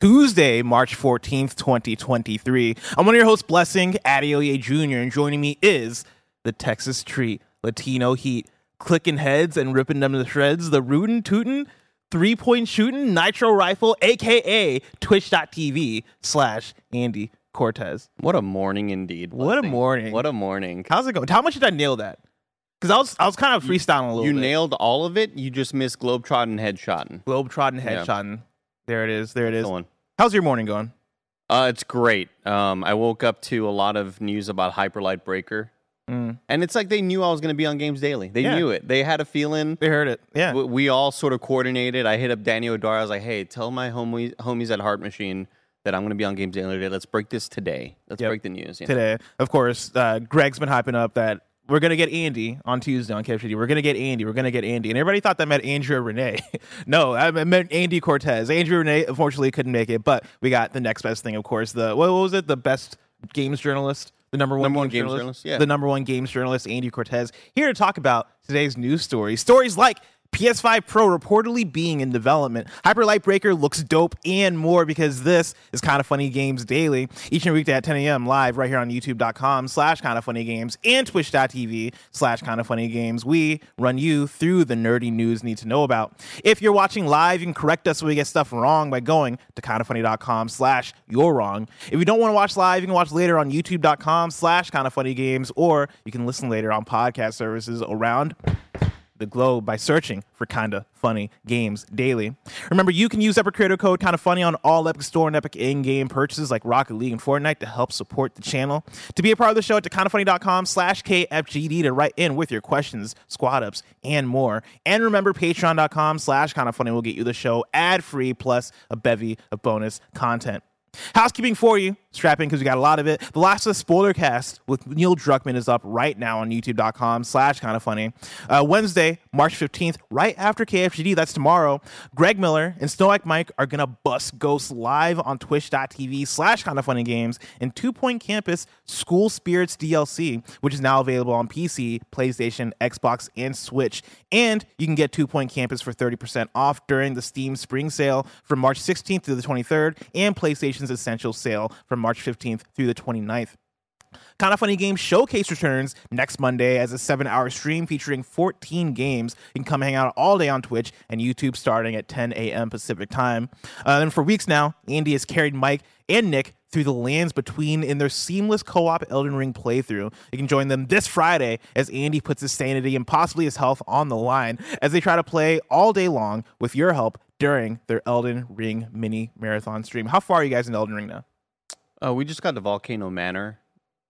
Tuesday, March 14th, 2023. I'm one of your hosts, Blessing Adeoye Jr., and joining me is the Texas Treat, Latino Heat, clicking heads and ripping them to shreds, the rootin' tootin', three point shooting, nitro rifle, aka twitch.tv slash Andy Cortez. What a morning indeed. What a morning. What a morning. How's it going? How much did I nail that? Because I was I was kind of freestyling a little You bit. nailed all of it. You just missed globetrotting headshotting. Globetrotting Yeah. There it is. There it is. How's your morning going? Uh, it's great. Um, I woke up to a lot of news about Hyperlight Breaker. Mm. And it's like they knew I was going to be on Games Daily. They Yeah. knew it. They had a feeling. They heard it. Yeah. We, we all sort of coordinated. I hit up Daniel O'Dwyer. I was like, hey, tell my homies, homies at Heart Machine that I'm going to be on Games Daily today. Let's break this today. Let's Yep. break the news. you know? today. Of course, uh, Greg's been hyping up that we're gonna get Andy on Tuesday on KFGD. We're gonna get Andy. We're gonna get Andy, and everybody thought that meant Andrea Renee. no, I meant Andy Cortez. Andrea Renee unfortunately couldn't make it, but we got the next best thing, of course. The what, what was it? The best games journalist. The number one, Number one games, games journalist, journalist, yeah. the number one games journalist, Andy Cortez, here to talk about today's news stories. Stories like PS5 Pro reportedly being in development. Hyper Light Breaker looks dope and more because this is Kinda Funny Games Daily. Each and every weekday at 10 a.m. live right here on youtube.com slash kind of funny games and twitch.tv slash kind of funny games. We run you through the nerdy news need to know about. If you're watching live, you can correct us when we get stuff wrong by going to kindafunny.com slash you're wrong. If you don't want to watch live, you can watch later on youtube.com slash kind of funny games or you can listen later on podcast services around the globe by searching for Kinda Funny Games Daily. Remember, you can use Epic Creator Code Kinda Funny on all Epic Store and Epic in-game purchases like Rocket League and Fortnite to help support the channel. To be a part of the show, at kindafunny.com slash KFGD to write in with your questions, squad ups, and more. And remember, patreon.com slash Kinda Funny will get you the show ad-free plus a bevy of bonus content. Housekeeping for you. Strap in because we got a lot of it. The Last of the spoiler cast with Neil Druckmann is up right now on youtube.com slash kind of funny. Uh, Wednesday, March 15th, right after KFGD, that's tomorrow, Greg Miller and SnowBikeMike are going to bust Ghosts live on twitch.tv slash kind of funny games and Two Point Campus School Spirits DLC, which is now available on PC, PlayStation, Xbox, and Switch. And you can get Two Point Campus for 30% off during the Steam Spring Sale from March 16th through the 23rd and PlayStation's Essential Sale from March 15th through the 29th. Kinda Funny Games Showcase returns next Monday as a seven hour stream featuring 14 games. You can come hang out all day on Twitch and YouTube starting at 10 a.m. Pacific time. Uh, and for weeks now, Andy has carried Mike and Nick through the lands between in their seamless co op Elden Ring playthrough. You can join them this Friday as Andy puts his sanity and possibly his health on the line as they try to play all day long with your help during their Elden Ring mini marathon stream. How far are you guys in Elden Ring now? Uh, we just got to Volcano Manor.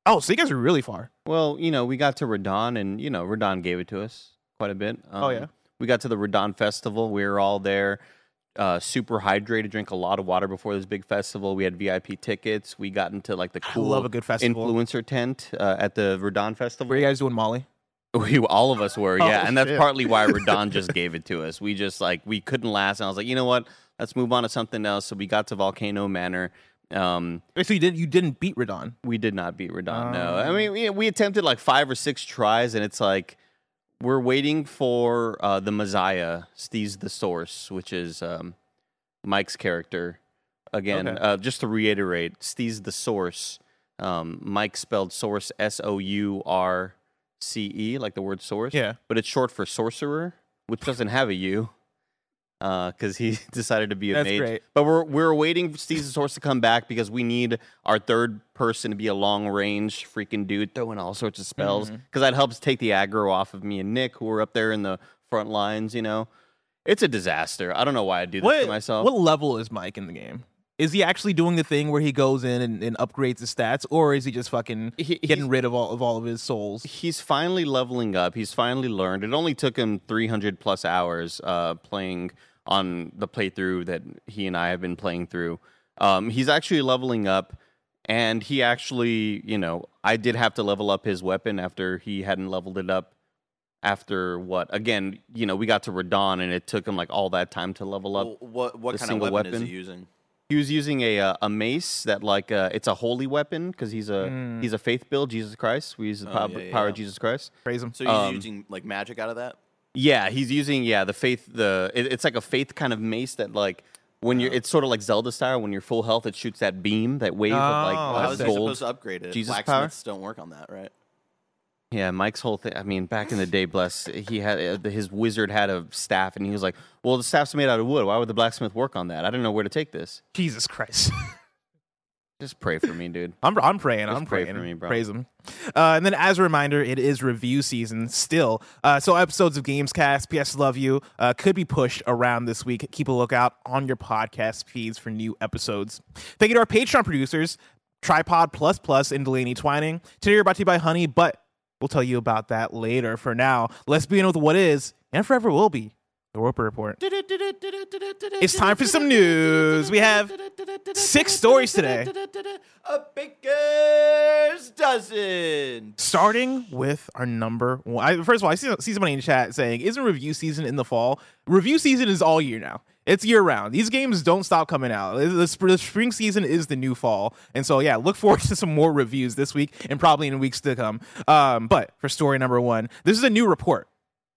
Oh, so you guys are really far. Well, you know, we got to Radahn, and you know, Radahn gave it to us quite a bit. Um, Oh, yeah? we got to the Radahn Festival. We were all there, uh, super hydrated, drink a lot of water before this big festival. We had VIP tickets. We got into like the I cool love a good festival. influencer tent uh, at the Radahn Festival. Were you guys doing Molly? We all of us were, yeah, Oh, and that's shit. partly why Radahn just gave it to us. We just like we couldn't last, and I was like, you know what? Let's move on to something else. So we got to Volcano Manor. Um, So you didn't you didn't beat Radahn? we did not beat Radahn. no, Oh. I mean we, we attempted like five or six tries, and it's like we're waiting for uh, the Messiah, Steve's the Source, which is um, Mike's character. Again, Okay. uh, just to reiterate, Steve's the Source. Um, Mike spelled Source S O U R C E, like the word source. Yeah. but it's short for sorcerer, which doesn't have a U. Uh, Because he decided to be a That's mage, great. but we're we're waiting for Steve's source to come back because we need our third person to be a long range freaking dude throwing all sorts of spells Mm-hmm. because that helps take the aggro off of me and Nick who are up there in the front lines. You know, it's a disaster. I don't know why I do this What to myself. what level is Mike in the game? Is he actually doing the thing where he goes in and, and upgrades his stats, or is he just fucking He- getting rid of all of all of his souls? He's finally leveling up. He's finally learned. It only took him 300 plus hours uh, playing on the playthrough that he and I have been playing through. Um, he's actually leveling up, and he actually, you know, I did have to level up his weapon after he hadn't leveled it up. After what? Again, you know, we got to Radahn, and it took him like all that time to level up. Well, what what the kind of single weapon, is he using? He was using a uh, a mace that like uh, it's a holy weapon because he's a he's a faith build, Jesus Christ. We use the Oh, power, yeah, yeah, power yeah. of Jesus Christ. Praise him. So he's Um, using like magic out of that. Yeah, he's using yeah the faith the it, it's like a faith kind of mace that like when you're it's sort of like Zelda style when you're full health it shoots that beam that wave of like Oh, Well, how is he gold. supposed to upgrade it? Jesus power? Blacksmiths don't work on that, right? Yeah, Mike's whole thing. I mean, back in the day, bless he had uh, his wizard had a staff and he was like, "Well, the staff's made out of wood. Why would the blacksmith work on that? I don't know where to take this." Jesus Christ. Just pray for me, dude. I'm, I'm praying. I'm Just pray praying. for me, bro. Praise him. Uh, and then, as a reminder, it is review season still. Uh, so, episodes of Gamescast, PS Love You, uh, could be pushed around this week. Keep a lookout on your podcast feeds for new episodes. Thank you to our Patreon producers, Tripod Plus Plus and Delaney Twining. Today, we're brought to you by Honey, but we'll tell you about that later. For now, let's begin with what is and forever will be the Roper Report. It's time for some news. We have six stories today. A baker's dozen. starting with our number one. I, first of all, I see, see somebody in chat saying, "Isn't review season in the fall? Review season is all year now. It's year round. These games don't stop coming out. The, spring season is the new fall, and so yeah, look forward to some more reviews this week and probably in weeks to come. Um, but for story number one, this is a new report.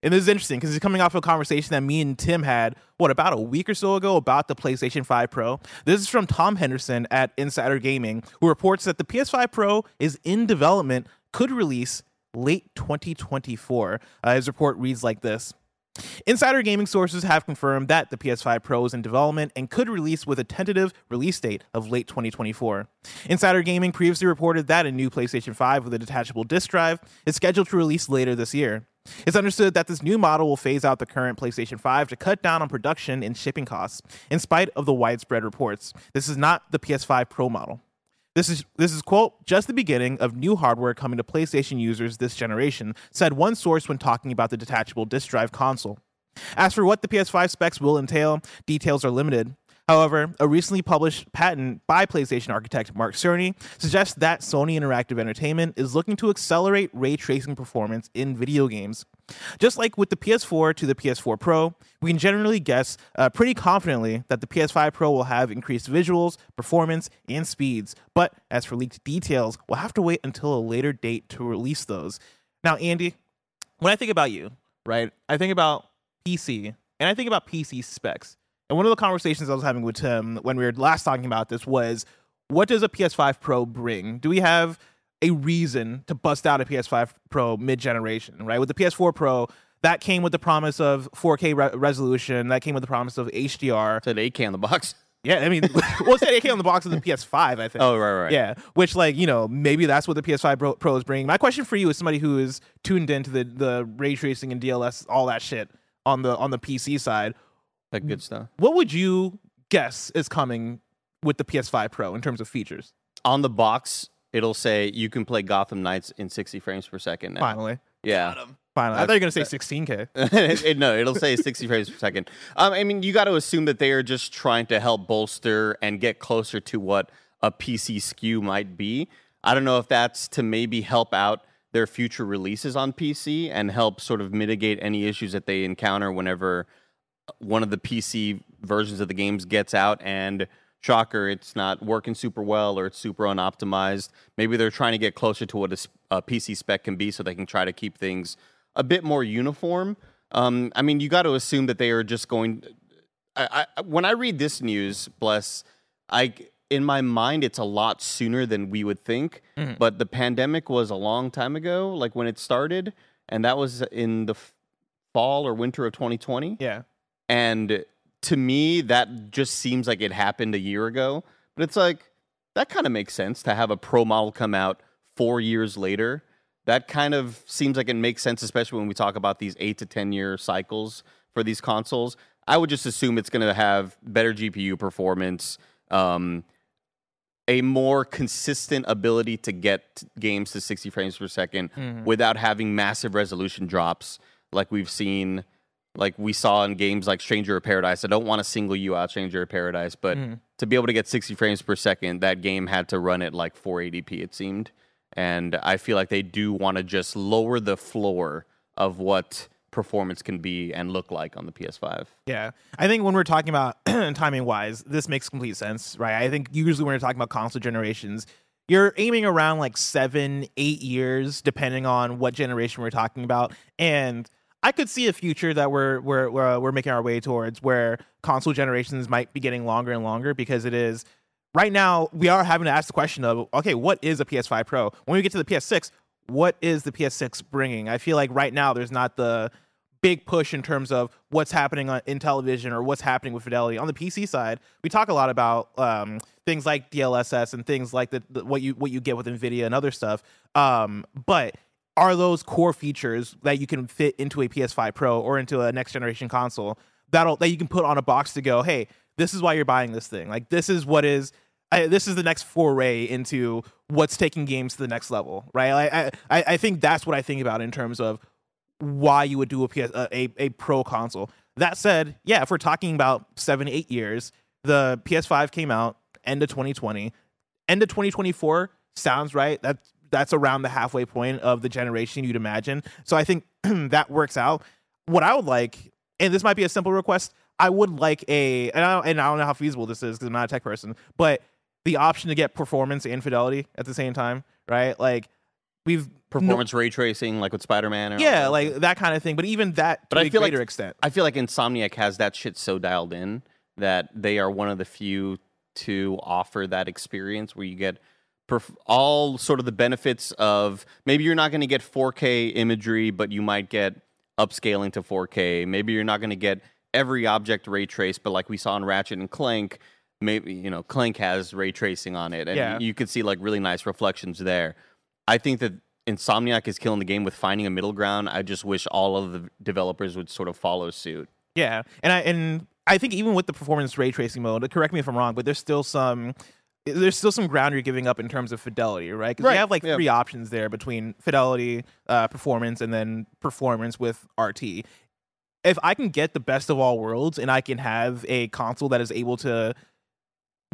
And this is interesting because it's coming off of a conversation that me and Tim had, what, about a week or so ago about the PlayStation 5 Pro. This is from Tom Henderson at Insider Gaming, who reports that the PS5 Pro is in development, could release late 2024. Uh, his report reads like this. Insider gaming sources have confirmed that the PS5 Pro is in development and could release with a tentative release date of late 2024. Insider Gaming previously reported that a new PlayStation 5 with a detachable disk drive is scheduled to release later this year. It's understood that this new model will phase out the current PlayStation 5 to cut down on production and shipping costs, in spite of the widespread reports. This is not the PS5 Pro model. This is this is quote just the beginning of new hardware coming to PlayStation users this generation, said one source when talking about the detachable disk drive console. As for what the PS5 specs will entail, details are limited. However, a recently published patent by PlayStation architect Mark Cerny suggests that Sony Interactive Entertainment is looking to accelerate ray tracing performance in video games. Just like with the PS4 to the PS4 Pro, we can generally guess uh, pretty confidently that the PS5 Pro will have increased visuals, performance, and speeds. But as for leaked details, we'll have to wait until a later date to release those. Now, Andy, when I think about you, right, I think about PC and I think about PC specs. And one of the conversations I was having with Tim when we were last talking about this was what does a PS5 Pro bring? Do we have a reason to bust out a PS5 Pro mid generation, right? With the PS4 Pro, that came with the promise of 4K re- resolution, that came with the promise of HDR. Said 8K on the box. Yeah, I mean, well, it said 8K on the box of the PS5, I think. Oh, right, right. Yeah, which like you know maybe that's what the PS5 Pro, Pro is bringing. My question for you is somebody who is tuned into the the ray tracing and DLS all that shit on the on the PC side. That good stuff. What would you guess is coming with the PS5 Pro in terms of features? On the box, it'll say you can play Gotham Knights in 60 frames per second now. Finally, Yeah. finally. I thought you were gonna say 16K. it, it- no, it'll say 60 frames per second. Um, I mean, you got to assume that they are just trying to help bolster and get closer to what a PC SKU might be. I don't know if that's to maybe help out their future releases on PC and help sort of mitigate any issues that they encounter whenever one of the PC versions of the games gets out and shocker, it's not working super well or it's super unoptimized. Maybe they're trying to get closer to what a PC spec can be so they can try to keep things a bit more uniform. Um, I mean, you got to assume that they are just going. I, I, when I read this news, bless, I in my mind it's a lot sooner than we would think. But the pandemic was a long time ago, like when it started, and that was in the fall or winter of 2020. Yeah, And to me, that just seems like it happened a year ago. But it's like, that kind of makes sense to have a pro model come out four years later. That kind of seems like it makes sense, especially when we talk about these eight to 10 year cycles for these consoles. I would just assume it's going to have better GPU performance, um, a more consistent ability to get games to 60 frames per 2nd without having massive resolution drops like we've seen like we saw in games like Stranger of Paradise. I don't want to single you out Stranger of Paradise, but mm-hmm. to be able to get 60 frames per second, that game had to run at like 480p it seemed. And I feel like they do want to just lower the floor of what performance can be and look like on the PS5. Yeah, I think when we're talking about timing wise, this makes complete sense, right? I think usually when we're talking about console generations, you're aiming around like seven, eight years, depending on what generation we're talking about, and I could see a future that we're we're we're, we're making our way towards where console generations might be getting longer and longer because it is right now we are having to ask the question of okay, what is a PS5 Pro? When we get to the PS6, what is the PS6 bringing? I feel like right now there's not the big push in terms of what's happening on, in television or what's happening with fidelity. On the PC side, we talk a lot about um, things like DLSS and things like the, the, what you what you get with Nvidia and other stuff. Um, but are those core features that you can fit into a PS5 Pro or into a next generation console that'll that you can put on a box to go, hey, this is why you're buying this thing. Like this is what is I, this is the next foray into what's taking games to the next level, right? I, I I think that's what I think about in terms of why you would do a PS a, a, a pro console. That said, yeah, if we're talking about seven eight years, the PS5 came out end of 2020, end of 2024 sounds right. That's that's around the halfway point of the generation you'd imagine. So I think that works out. What I would like, and this might be a simple request, I would like a, and I don't, and I don't know how feasible this is because I'm not a tech person, but the option to get performance and fidelity at the same time, right? Like we've Performance ray tracing, like with Spider Man. no- yeah, like that kind of thing. But even that, to But I feel like- extent. I feel like Insomniac has that shit so dialed in that they are one of the few to offer that experience where you get perf- all sort of the benefits of maybe you're not going to get 4K imagery, but you might get upscaling to 4K. Maybe you're not going to get every object ray traced, but like we saw in Ratchet and Clank, maybe you know Clank has ray tracing on it, and Yeah. you could see like really nice reflections there. I think that Insomniac is killing the game with finding a middle ground. I just wish all of the developers would sort of follow suit. Yeah, and I and I think even with the performance ray tracing mode, correct me if I'm wrong, but there's still some there's still some ground you're giving up in terms of fidelity, right? Because Right, you have like yeah. three options there between fidelity, uh, performance, and then performance with RT. If I can get the best of all worlds and I can have a console that is able to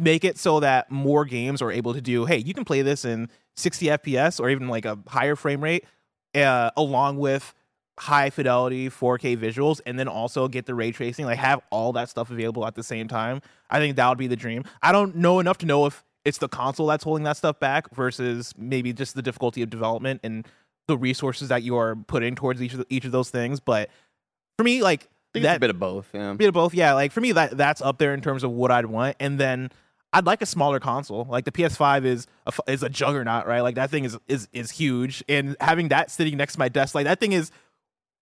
make it so that more games are able to do, hey, you can play this in 60 FPS or even like a higher frame rate, uh, along with high fidelity 4K visuals, and then also get the ray tracing, like have all that stuff available at the same time. I think that would be the dream. I don't know enough to know if it's the console that's holding that stuff back versus maybe just the difficulty of development and the resources that you are putting towards each of the, each of those things. But for me, like that a bit of both. Yeah. bit of both. Yeah, like for me, that that's up there in terms of what I'd want, and then I'd like a smaller console. Like the PS5 is a, is a juggernaut, right? Like that thing is is is huge, and having that sitting next to my desk, like that thing is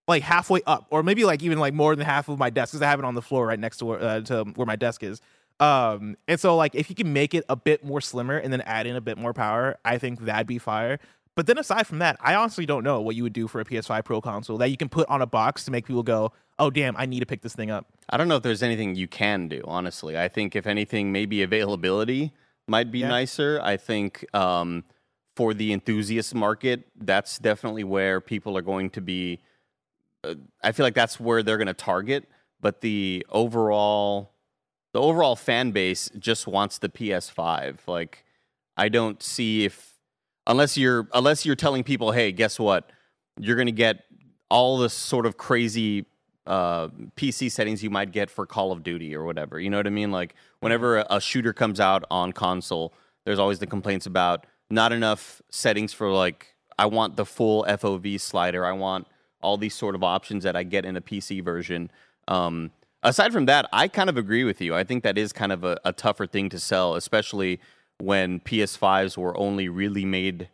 like halfway up, or maybe like even like more than half of my desk, because I have it on the floor right next to where, uh, to where my desk is. Um, and so like if you can make it a bit more slimmer and then add in a bit more power, I think that'd be fire. But then aside from that, I honestly don't know what you would do for a PS5 Pro console that you can put on a box to make people go, "Oh damn, I need to pick this thing up." I don't know if there's anything you can do, honestly. I think if anything, maybe availability might be Yeah. nicer. I think um, for the enthusiast market, that's definitely where people are going to be. I feel like that's where they're going to target. But the overall, the overall fan base just wants the PS5. Like, I don't see if unless you're unless you're telling people, hey, guess what? You're going to get all this sort of crazy uh, PC settings you might get for Call of Duty or whatever. You know what I mean? Like whenever a, a shooter comes out on console, there's always the complaints about not enough settings for like I want the full FOV slider. I want all these sort of options that I get in a PC version. Um, aside from that, I kind of agree with you. I think that is kind of a, a tougher thing to sell, especially when PS5s were only really made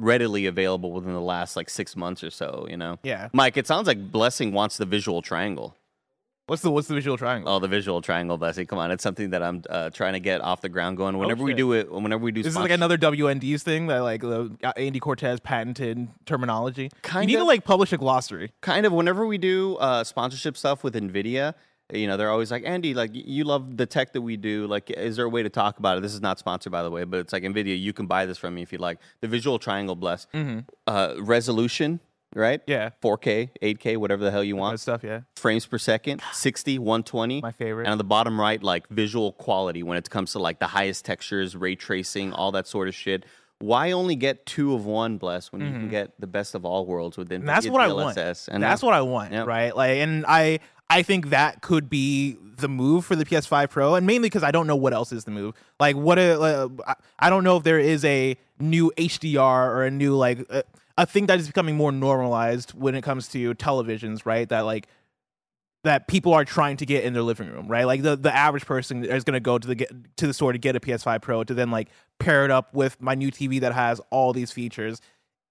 readily available within the last like six months or so. You know, Yeah. Mike, it sounds like Blessing wants the visual triangle. What's the what's the visual triangle? Oh, the visual triangle, Blessing. Come on, it's something that I'm uh, trying to get off the ground going. Whenever we do it, whenever we do, This is like another WND's thing that like the uh, Andy Cortez patented terminology. Kind you need of. to like publish a glossary. kind of whenever we do uh, sponsorship stuff with Nvidia, You know, they're always like, Andy, like you love the tech that we do. Like, is there a way to talk about it? This is not sponsored, by the way, but it's like Nvidia. You can buy this from me if you like. The visual triangle, bless. Uh, resolution, right? Mm-hmm. Yeah. 4K, 8K, whatever the hell you want. Good stuff. Yeah. Frames per second, 60, 120. My favorite. And on the bottom right, like visual quality when it comes to like the highest textures, ray tracing, all that sort of shit. Why only get two of one, bless, when you can get the best of all worlds within Mm-hmm. And that's what I want. And that's what I want, Yep. right? Like, and I I think that could be the move for the PS5 Pro, and mainly because I don't know what else is the move. Like, what a uh, I- I don't know if there is a new HDR or a new like uh, a thing that is becoming more normalized when it comes to televisions, right? That like that people are trying to get in their living room, right? Like the, the average person is going to go to the get, to the store to get a PS5 Pro to then like pair it up with my new TV that has all these features.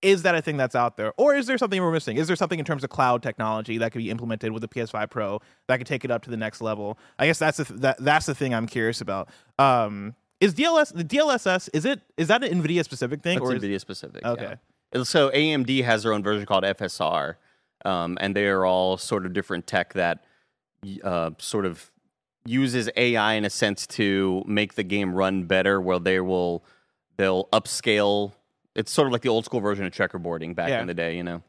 Is that a thing that's out there, or is there something we're missing? Is there something in terms of cloud technology that could be implemented with the PS5 Pro that could take it up to the next level? I guess that's the th- that, that's the thing I'm curious about. Um, is DLS the DLSS is it is that an Nvidia specific thing That's or is, NVIDIA specific. Okay. yeah. So AMD has their own version called FSR, um, and they are all sort of different tech that uh, sort of uses AI in a sense to make the game run better. Where they will they'll upscale. It's sort of like the old school version of checkerboarding back Yeah. in the day, you know.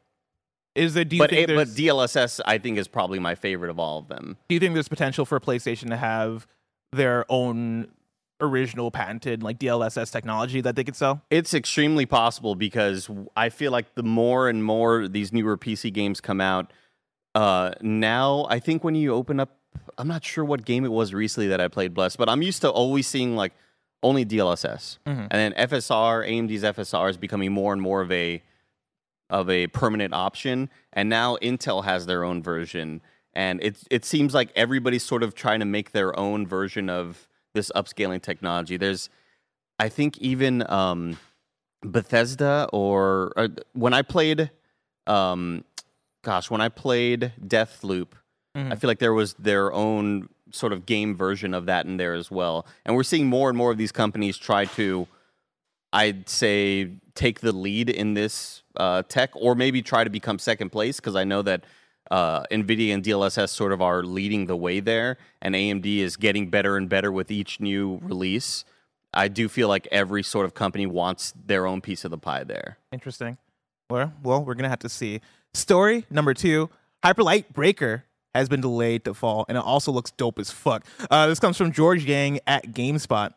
is there do you But think it, but DLSS I think is probably my favorite of all of them. do you think there's potential for PlayStation to have their own original patented like DLSS technology that they could sell? It's extremely possible because I feel like the more and more these newer PC games come out, uh, now I think when you open up, I'm not sure what game it was recently that I played Blessed, but I'm used to always seeing like only DLSS, and then FSR, AMD's FSR is becoming more and more of a of a permanent option, and now Intel has their own version, and it it seems like everybody's sort of trying to make their own version of this upscaling technology. There's I think even um, Bethesda or, or when I played, um, gosh, when I played Deathloop, I feel like there was their own sort of game version of that in there as well. And we're seeing more and more of these companies try to, I'd say, take the lead in this uh, tech, or maybe try to become second place because I know that. Uh, NVIDIA and DLSS sort of are leading the way there, and AMD is getting better and better with each new release. I do feel like every sort of company wants their own piece of the pie there. Interesting. Well, well, we're gonna have to see. Story number two: Hyperlight Breaker has been delayed to fall, and it also looks dope as fuck. Uh, this comes from George Yang at GameSpot.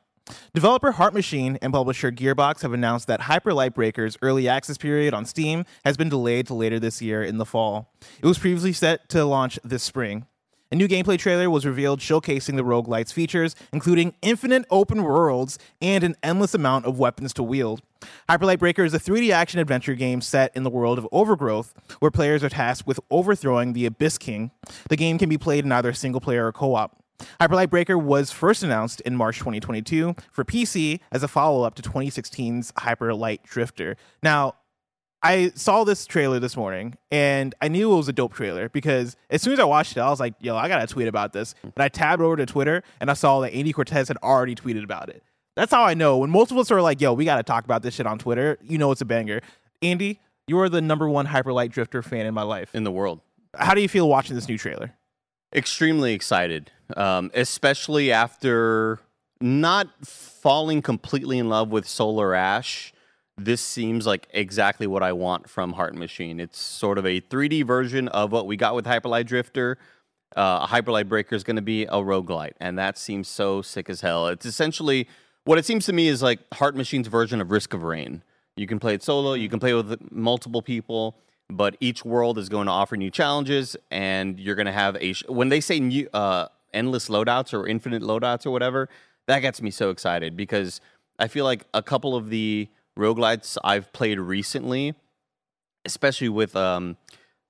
Developer Heart Machine and publisher Gearbox have announced that Hyper Light Breaker's early access period on Steam has been delayed to later this year in the fall. It was previously set to launch this spring. A new gameplay trailer was revealed showcasing the roguelite's features, including infinite open worlds and an endless amount of weapons to wield. Hyperlight Breaker is a 3D action adventure game set in the world of Overgrowth, where players are tasked with overthrowing the Abyss King. The game can be played in either single player or co op. Hyperlight Breaker was first announced in March 2022 for PC as a follow up to 2016's Hyperlight Drifter. Now, I saw this trailer this morning and I knew it was a dope trailer because as soon as I watched it, I was like, yo, I gotta tweet about this. Mm. And I tabbed over to Twitter and I saw that Andy Cortez had already tweeted about it. That's how I know. When most of us are like, yo, we gotta talk about this shit on Twitter, you know it's a banger. Andy, you are the number one Hyperlight Drifter fan in my life. in the world. How do you feel watching this new trailer? Extremely excited, um, especially after not falling completely in love with Solar Ash. This seems like exactly what I want from Heart Machine. It's sort of a 3D version of what we got with Hyperlight Drifter. Uh, Hyperlight Breaker is going to be a roguelite, and that seems so sick as hell. It's essentially what it seems to me is like Heart Machine's version of Risk of Rain. You can play it solo, you can play with multiple people, but each world is going to offer new challenges, and you're going to have a. Sh- when they say new, uh, endless loadouts or infinite loadouts or whatever, that gets me so excited because I feel like a couple of the roguelites I've played recently, especially with um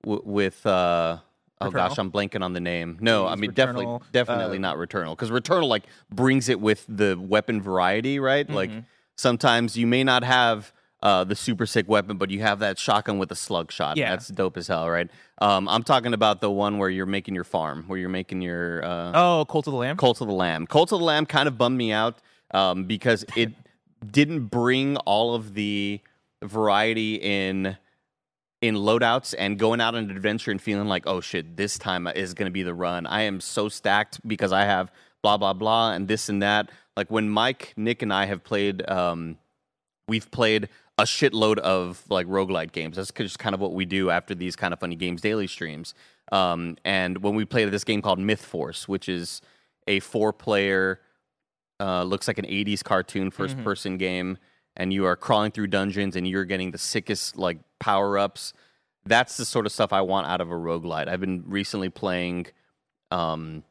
w- with uh oh gosh, I'm blanking on the name. No, I mean definitely Returnal, definitely uh, not Returnal because Returnal like brings it with the weapon variety, right? Like Mm-hmm. sometimes you may not have uh, the super sick weapon, but you have that shotgun with a slug shot. Yeah. That's dope as hell, right? Um, I'm talking about the one where you're making your farm, where you're making your uh, Oh, Cult of the Lamb? Cult of the Lamb. Cult of the Lamb kind of bummed me out um, because it didn't bring all of the variety in in loadouts and going out on an adventure and feeling like, oh shit, this time is going to be the run. I am so stacked because I have blah blah blah and this and that. Like when Mike, Nick, and I have played, um, we've played a shitload of like roguelite games. That's just kind of what we do after these kind of funny games daily streams. Um, and when we played this game called Myth Force, which is a four player, uh, looks like an 80s cartoon 1st person game, and you are crawling through dungeons and you're getting the sickest like power ups. That's the sort of stuff I want out of a roguelite. I've been recently playing um,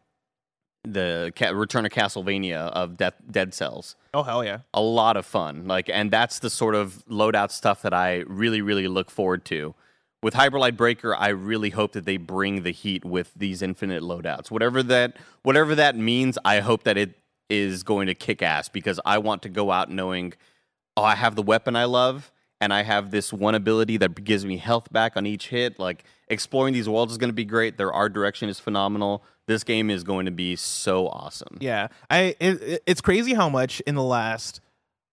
the Ca- Return of Castlevania of Death, Dead Cells Oh hell yeah. a lot of fun. Like, and that's the sort of loadout stuff that I really, really look forward to. With Hyperlight Breaker, I really hope that they bring the heat with these infinite loadouts. Whatever that, whatever that means, I hope that it is going to kick ass because I want to go out knowing, oh, I have the weapon I love, and I have this one ability that gives me health back on each hit. Like exploring these worlds is going to be great. Their art direction is phenomenal. This game is going to be so awesome. Yeah, I it, it- it's crazy how much in the last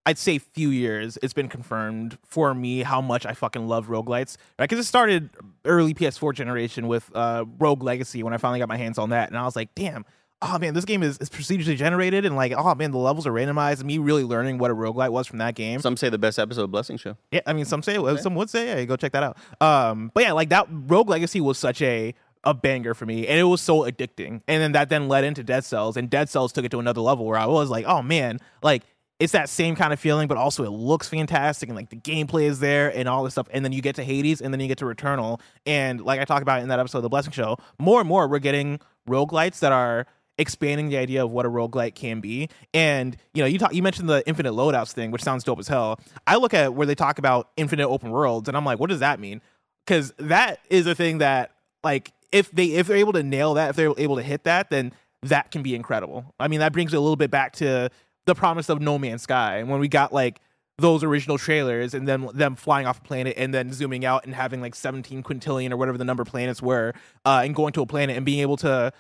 I'd say few years it's been confirmed for me how much I fucking love roguelites. Right? Because it started early PS4 generation with uh, Rogue Legacy when I finally got my hands on that, and I was like, damn. Oh man, this game is, is procedurally generated and like, oh man, the levels are randomized. And me really learning what a roguelite was from that game. Some say the best episode of Blessing Show. Yeah, I mean, some say, some would say, yeah, go check that out. Um, but yeah, like that Rogue Legacy was such a a banger for me, and it was so addicting. And then that then led into Dead Cells, and Dead Cells took it to another level where I was like, oh man, like it's that same kind of feeling, but also it looks fantastic, and like the gameplay is there, and all this stuff. And then you get to Hades, and then you get to Returnal, and like I talked about in that episode of the Blessing Show, more and more we're getting roguelites that are expanding the idea of what a roguelite can be. And you know, you talk you mentioned the infinite loadouts thing, which sounds dope as hell. I look at where they talk about infinite open worlds and I'm like, what does that mean? Cuz that is a thing that like if they if they're able to nail that, if they're able to hit that, then that can be incredible. I mean, that brings it a little bit back to the promise of No Man's Sky and when we got like those original trailers and then them flying off a planet and then zooming out and having like 17 quintillion or whatever the number of planets were uh, and going to a planet and being able to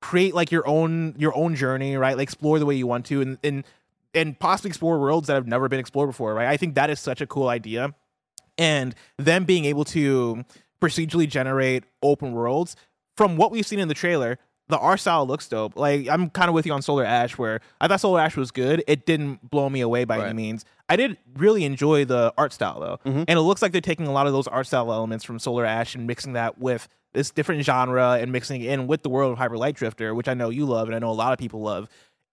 create like your own your own journey right? Like explore the way you want to and and and possibly explore worlds that have never been explored before right? I think that is such a cool idea. And them being able to procedurally generate open worlds from what we've seen in the trailer the art style looks dope. Like i'm kind of with you on solar ash where i thought solar ash was good. It didn't blow me away by any means. I did really enjoy the art style though. Mm-hmm. And it looks like they're taking a lot of those art style elements from solar ash and mixing that with this different genre and mixing it in with the world of hyper light drifter which i know you love and i know a lot of people love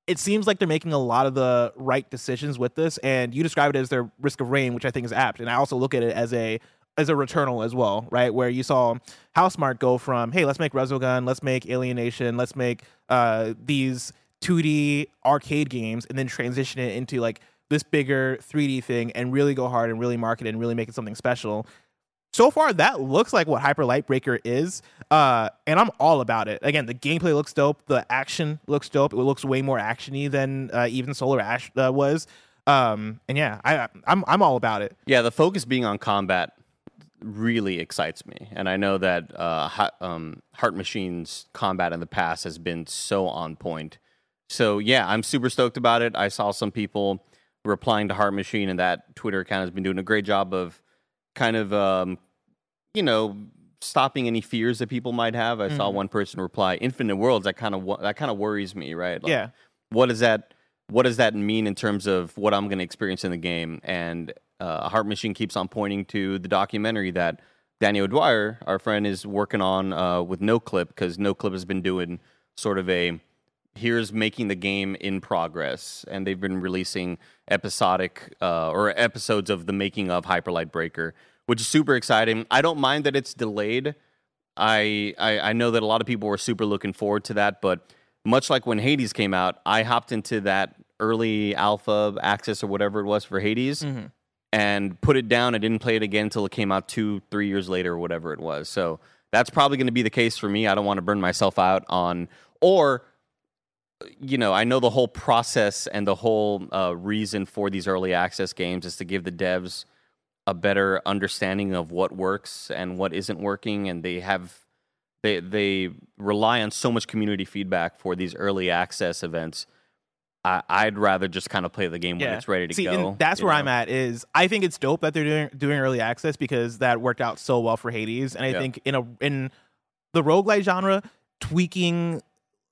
it seems like they're making a lot of the right decisions with this and you describe it as their risk of rain which i think is apt and i also look at it as a as a returnal as well right? Where you saw Housemarque go from hey let's make resogun let's make alienation let's make uh these 2d arcade games and then transition it into like this bigger 3d thing and really go hard and really market it and really make it something special so far that looks like what hyper light breaker is uh and i'm all about it. Again the gameplay looks dope. The action looks dope. It looks way more actiony than uh, even solar ash uh, was. Um and yeah i i'm i'm all about it. Yeah, the focus being on combat really excites me, and I know that uh, um, Heart Machine's combat in the past has been so on point. So yeah, I'm super stoked about it. I saw some people replying to Heart Machine, and that Twitter account has been doing a great job of kind of um, you know stopping any fears that people might have. I saw one person reply, "Infinite Worlds." That kind of that kind of worries me, right? Like, yeah what does that what does that mean in terms of what I'm going to experience in the game? And uh, Heart Machine keeps on pointing to the documentary that Danny O'Dwyer, our friend, is working on uh, with Noclip because Noclip has been doing sort of a here's making the game in progress, and they've been releasing episodic uh, or episodes of the making of Hyperlight Breaker, which is super exciting. I don't mind that it's delayed. I, I I know that a lot of people were super looking forward to that, but much like when Hades came out, I hopped into that early alpha access or whatever it was for Hades and put it down. I didn't play it again until it came out two, three years later or whatever it was. So that's probably going to be the case for me. I don't want to burn myself out on, or, you know, I know the whole process and the whole uh, reason for these early access games is to give the devs a better understanding of what works and what isn't working, and they have they they rely on so much community feedback for these early access events. I, I'd rather just kind of play the game when it's ready to See, go. That's where know? I'm at. Is I think it's dope that they're doing doing early access because that worked out so well for Hades, and I Yeah. think in a in the roguelite genre, tweaking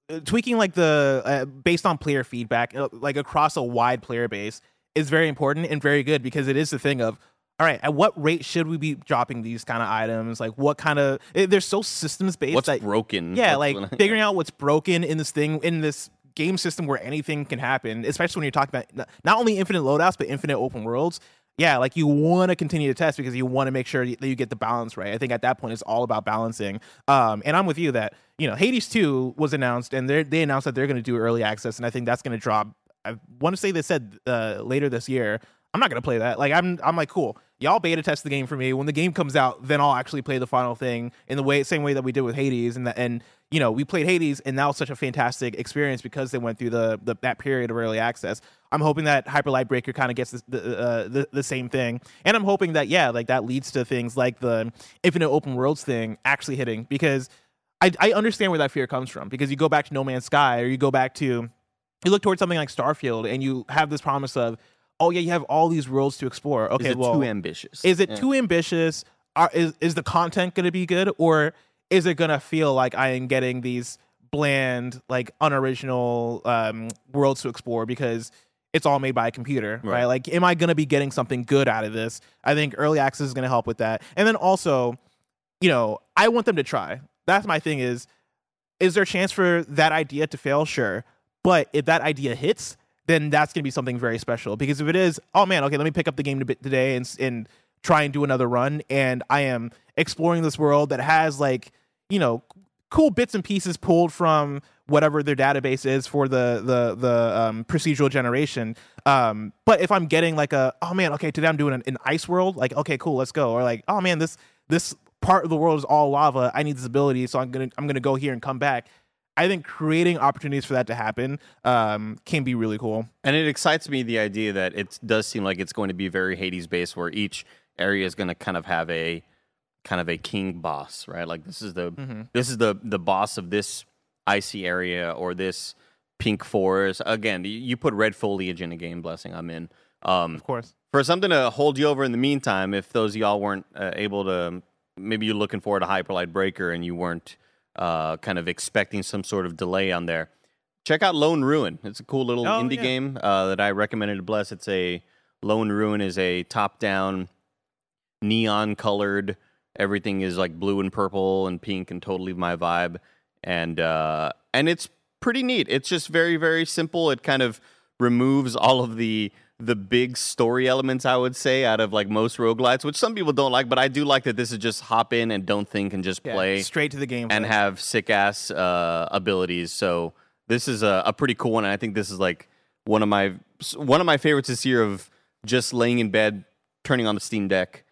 uh, tweaking like the uh, based on player feedback, uh, like across a wide player base, is very important and very good because it is the thing of. All right, at what rate should we be dropping these kind of items? Like, what kind of? eh, They're so systems based. What's that, broken? yeah, That's like figuring out what's broken in this thing in this game system where anything can happen, especially when you're talking about not only infinite loadouts but infinite open worlds. Yeah, like you want to continue to test because you want to make sure that you get the balance right. I think at that point it's all about balancing. Um, and I'm with you that you know Hades 2 was announced and they they announced that they're going to do early access, and I think that's going to drop. I want to say they said uh, later this year. I'm not gonna play that. Like I'm, I'm like, cool. Y'all beta test the game for me. When the game comes out, then I'll actually play the final thing in the way, same way that we did with Hades. And that, and you know, we played Hades, and that was such a fantastic experience because they went through the, the that period of early access. I'm hoping that Hyper Light Breaker kind of gets this, the, uh, the the same thing, and I'm hoping that yeah, like that leads to things like the Infinite Open Worlds thing actually hitting because I, I understand where that fear comes from because you go back to No Man's Sky or you go back to you look towards something like Starfield and you have this promise of oh yeah you have all these worlds to explore. Okay well too ambitious? is it Yeah. too ambitious? Are, is is the content going to be good or is it going to feel like I am getting these bland like unoriginal um, worlds to explore because it's all made by a computer right, Right. like am I going to be getting something good out of this? I think early access is going to help with that. And then also you know I want them to try. That's my thing is is there a chance for that idea to fail? Sure. But if that idea hits then that's going to be something very special. Because if it is oh man okay let me pick up the game today and, and try and do another run. And i am exploring this world that has like you know cool bits and pieces pulled from whatever their database is for the the the um, procedural generation. Um but if i'm getting like a oh man okay today i'm doing an, an ice world like okay cool let's go. Or like oh man this this part of the world is all lava. I need this ability so i'm gonna i'm gonna go here and come back I think creating opportunities for that to happen um, can be really cool. And it excites me the idea that it does seem like it's going to be very Hades based, where each area is going to kind of have a kind of a king boss, right? Like this is the Mm-hmm. this is the the boss of this icy area or this pink forest. Again, you, put red foliage in a game, blessing. I'm in. Um, Of course. for something to hold you over in the meantime, if those of y'all weren't uh, able to, maybe you're looking forward to Hyperlight Breaker and you weren't uh, kind of expecting some sort of delay on there, check out Lone Ruin. It's a cool little Oh, indie yeah. game uh, that I recommended to Bless. It's a Lone Ruin is a top-down, neon-colored. Everything is like blue and purple and pink and totally my vibe, and uh, and it's pretty neat. It's just very very simple. It kind of removes all of the the big story elements I would say out of like most roguelites, which some people don't like, but I do like that this is just hop in and don't think and just Yeah, play straight to the game and have sick ass uh, abilities. So this is a, a pretty cool one. And I think this is like one of my one of my favorites this year of just laying in bed, turning on the Steam Deck,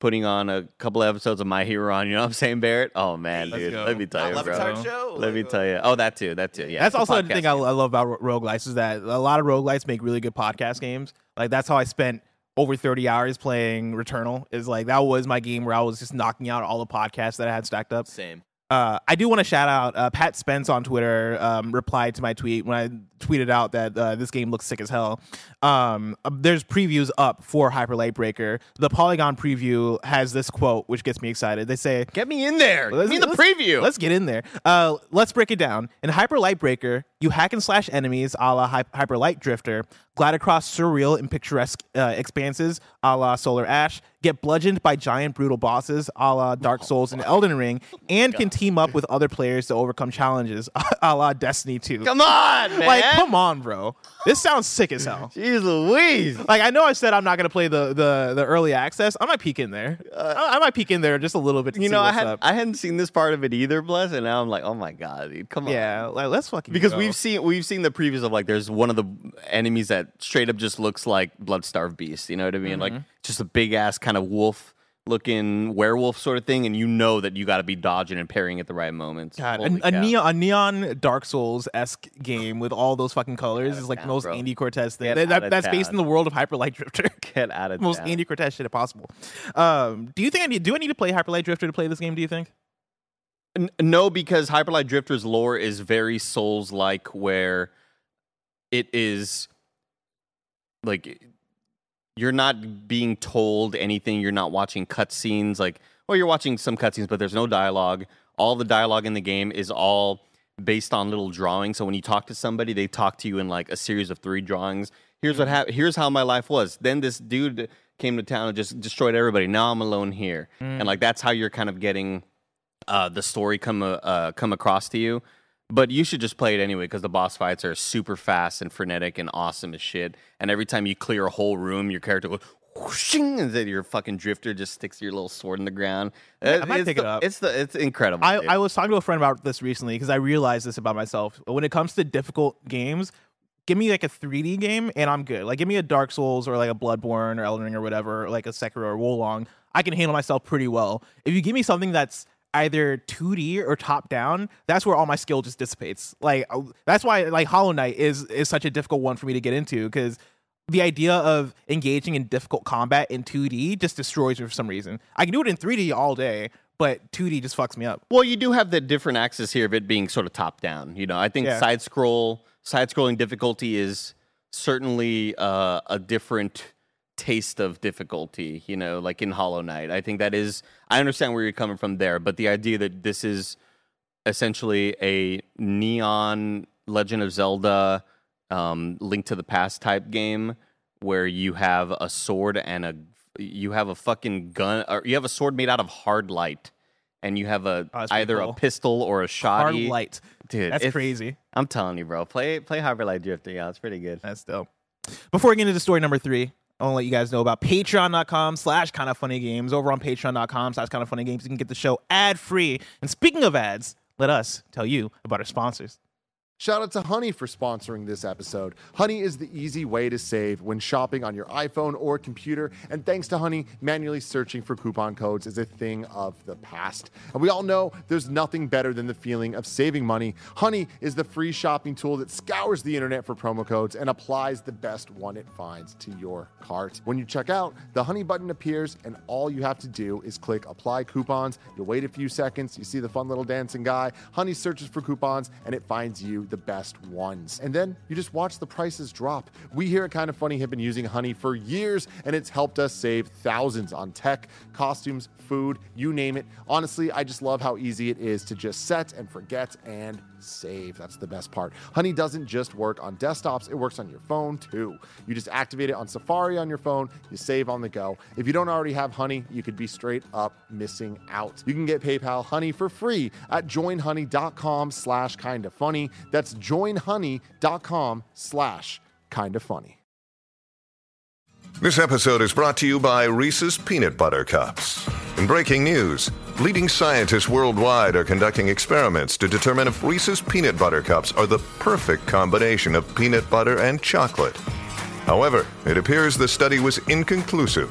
putting on a couple episodes of My Hero on. You know what I'm saying, Barrett? Oh man, Let's dude, go. let me tell you, Not bro. Levitar show. Let me tell you. Oh, that too. That too. Yeah. that's also the thing I, game. I love about ro- roguelites is that a lot of roguelites make really good podcast games. Like that's how I spent over 30 hours playing Returnal. Is like that was my game where I was just knocking out all the podcasts that I had stacked up. Same. Uh, I do want to shout out uh, Pat Spence on Twitter. Um, replied to my tweet when I tweeted out that uh, this game looks sick as hell. Um, uh, there's previews up for Hyper Light Breaker. The Polygon preview has this quote, which gets me excited. They say, Get me in there. Give me the let's- preview. Let's get in there. Uh, let's break it down. In Hyper Light Breaker, you hack and slash enemies a la Hy- Hyper Light Drifter, glide across surreal and picturesque uh, expanses a la Solar Ash, get bludgeoned by giant brutal bosses a la Dark Souls and Elden Ring, and can team up with other players to overcome challenges a la Destiny 2. Come on, man. like, come on, bro. This sounds sick as hell. Jeez Louise. Like I know I said I'm not gonna play the the, the early access. I might peek in there. I, I might peek in there just a little bit. To Uh, You see know, I had up. I hadn't seen this part of it either, Bless, and now I'm like, oh my god, dude, come on. Yeah, like let's fucking because go. we've seen we've seen the previews of like there's one of the enemies that straight up just looks like blood-starved beast. You know what I mean? Mm-hmm. Like just a big ass kind of wolf looking werewolf sort of thing, and you know that you got to be dodging and parrying at the right moments. God, a, a neon a neon Dark Souls esque game with all those fucking colors is like the town, most bro. Andy Cortez thing. That- that- that's based in the world of Hyper Light Drifter. get out of most town. Andy Cortez shit possible. Um, do you think I need? Do I need to play Hyper Light Drifter to play this game? Do you think? N- no, because Hyperlight Drifter's lore is very Souls like, where it is like you're not being told anything. You're not watching cutscenes. Like, well, you're watching some cutscenes, but there's no dialogue. All the dialogue in the game is all based on little drawings. So when you talk to somebody, they talk to you in like a series of three drawings. Here's what happened. Here's how my life was. Then this dude came to town and just destroyed everybody. Now I'm alone here, and like that's how you're kind of getting uh, the story come uh, come across to you. But you should just play it anyway because the boss fights are super fast and frenetic and awesome as shit. And every time you clear a whole room, your character goes whooshing, and then your fucking drifter just sticks your little sword in the ground. I might it's pick the, it up. It's the it's incredible. I. I was talking to a friend about this recently because I realized this about myself. When it comes to difficult games, give me like a 3D game and I'm good. Like give me a Dark Souls or like a Bloodborne or Elden Ring or whatever, like a Sekiro or Wo Long. I can handle myself pretty well. If you give me something that's either 2D or top down, that's where all my skill just dissipates. Like uh, that's why like Hollow Knight is is such a difficult one for me to get into because the idea of engaging in difficult combat in 2D just destroys me for some reason. I can do it in 3D all day, but 2D just fucks me up. Well, you do have the different axis here of it being sort of top down. You know, I think Yeah. side scroll, side scrolling difficulty is certainly uh, a different taste of difficulty. You know, like in Hollow Knight, I think that is. I understand where you're coming from there, but the idea that this is essentially a neon Legend of Zelda, um, Link to the Past type game where you have a sword and a you have a fucking gun or you have a sword made out of hard light and you have a Oh, either cool. a pistol or a shot. Hard shotty. light. Dude, That's crazy. I'm telling you, bro. Play play Hyper Light Drifter. Yeah, it's pretty good. That's dope. Before we get into story number three, I want to let you guys know about patreon.com slash kind of funny games. Over on patreon.com slash kind of funny games, you can get the show ad free. And speaking of ads, let us tell you about our sponsors. Shout out to Honey for sponsoring this episode. Honey is the easy way to save when shopping on your iPhone or computer. And thanks to Honey, manually searching for coupon codes is a thing of the past. And we all know there's nothing better than the feeling of saving money. Honey is the free shopping tool that scours the internet for promo codes and applies the best one it finds to your cart. When you check out, the Honey button appears, and all you have to do is click apply coupons. You'll wait a few seconds, you see the fun little dancing guy. Honey searches for coupons, and it finds you the best ones. And then you just watch the prices drop. We here at Kinda Funny have been using Honey for years, and it's helped us save thousands on tech, costumes, food, you name it. Honestly, I just love how easy it is to just set and forget and save. That's the best part. Honey doesn't just work on desktops, it works on your phone too. You just activate it on Safari on your phone, you save on the go. If you don't already have Honey, you could be straight up missing out. You can get PayPal Honey for free at joinhoney.com slash kinda funny. That's joinhoney.com slash kinda funny. This episode is brought to you by Reese's Peanut Butter Cups. In breaking news, leading scientists worldwide are conducting experiments to determine if Reese's Peanut Butter Cups are the perfect combination of peanut butter and chocolate. However, it appears the study was inconclusive,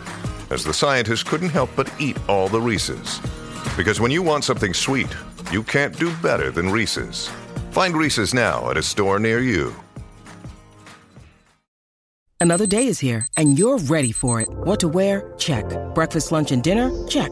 as the scientists couldn't help but eat all the Reese's. Because when you want something sweet, you can't do better than Reese's. Find Reese's now at a store near you. Another day is here, and you're ready for it. What to wear? Check. Breakfast, lunch, and dinner? Check.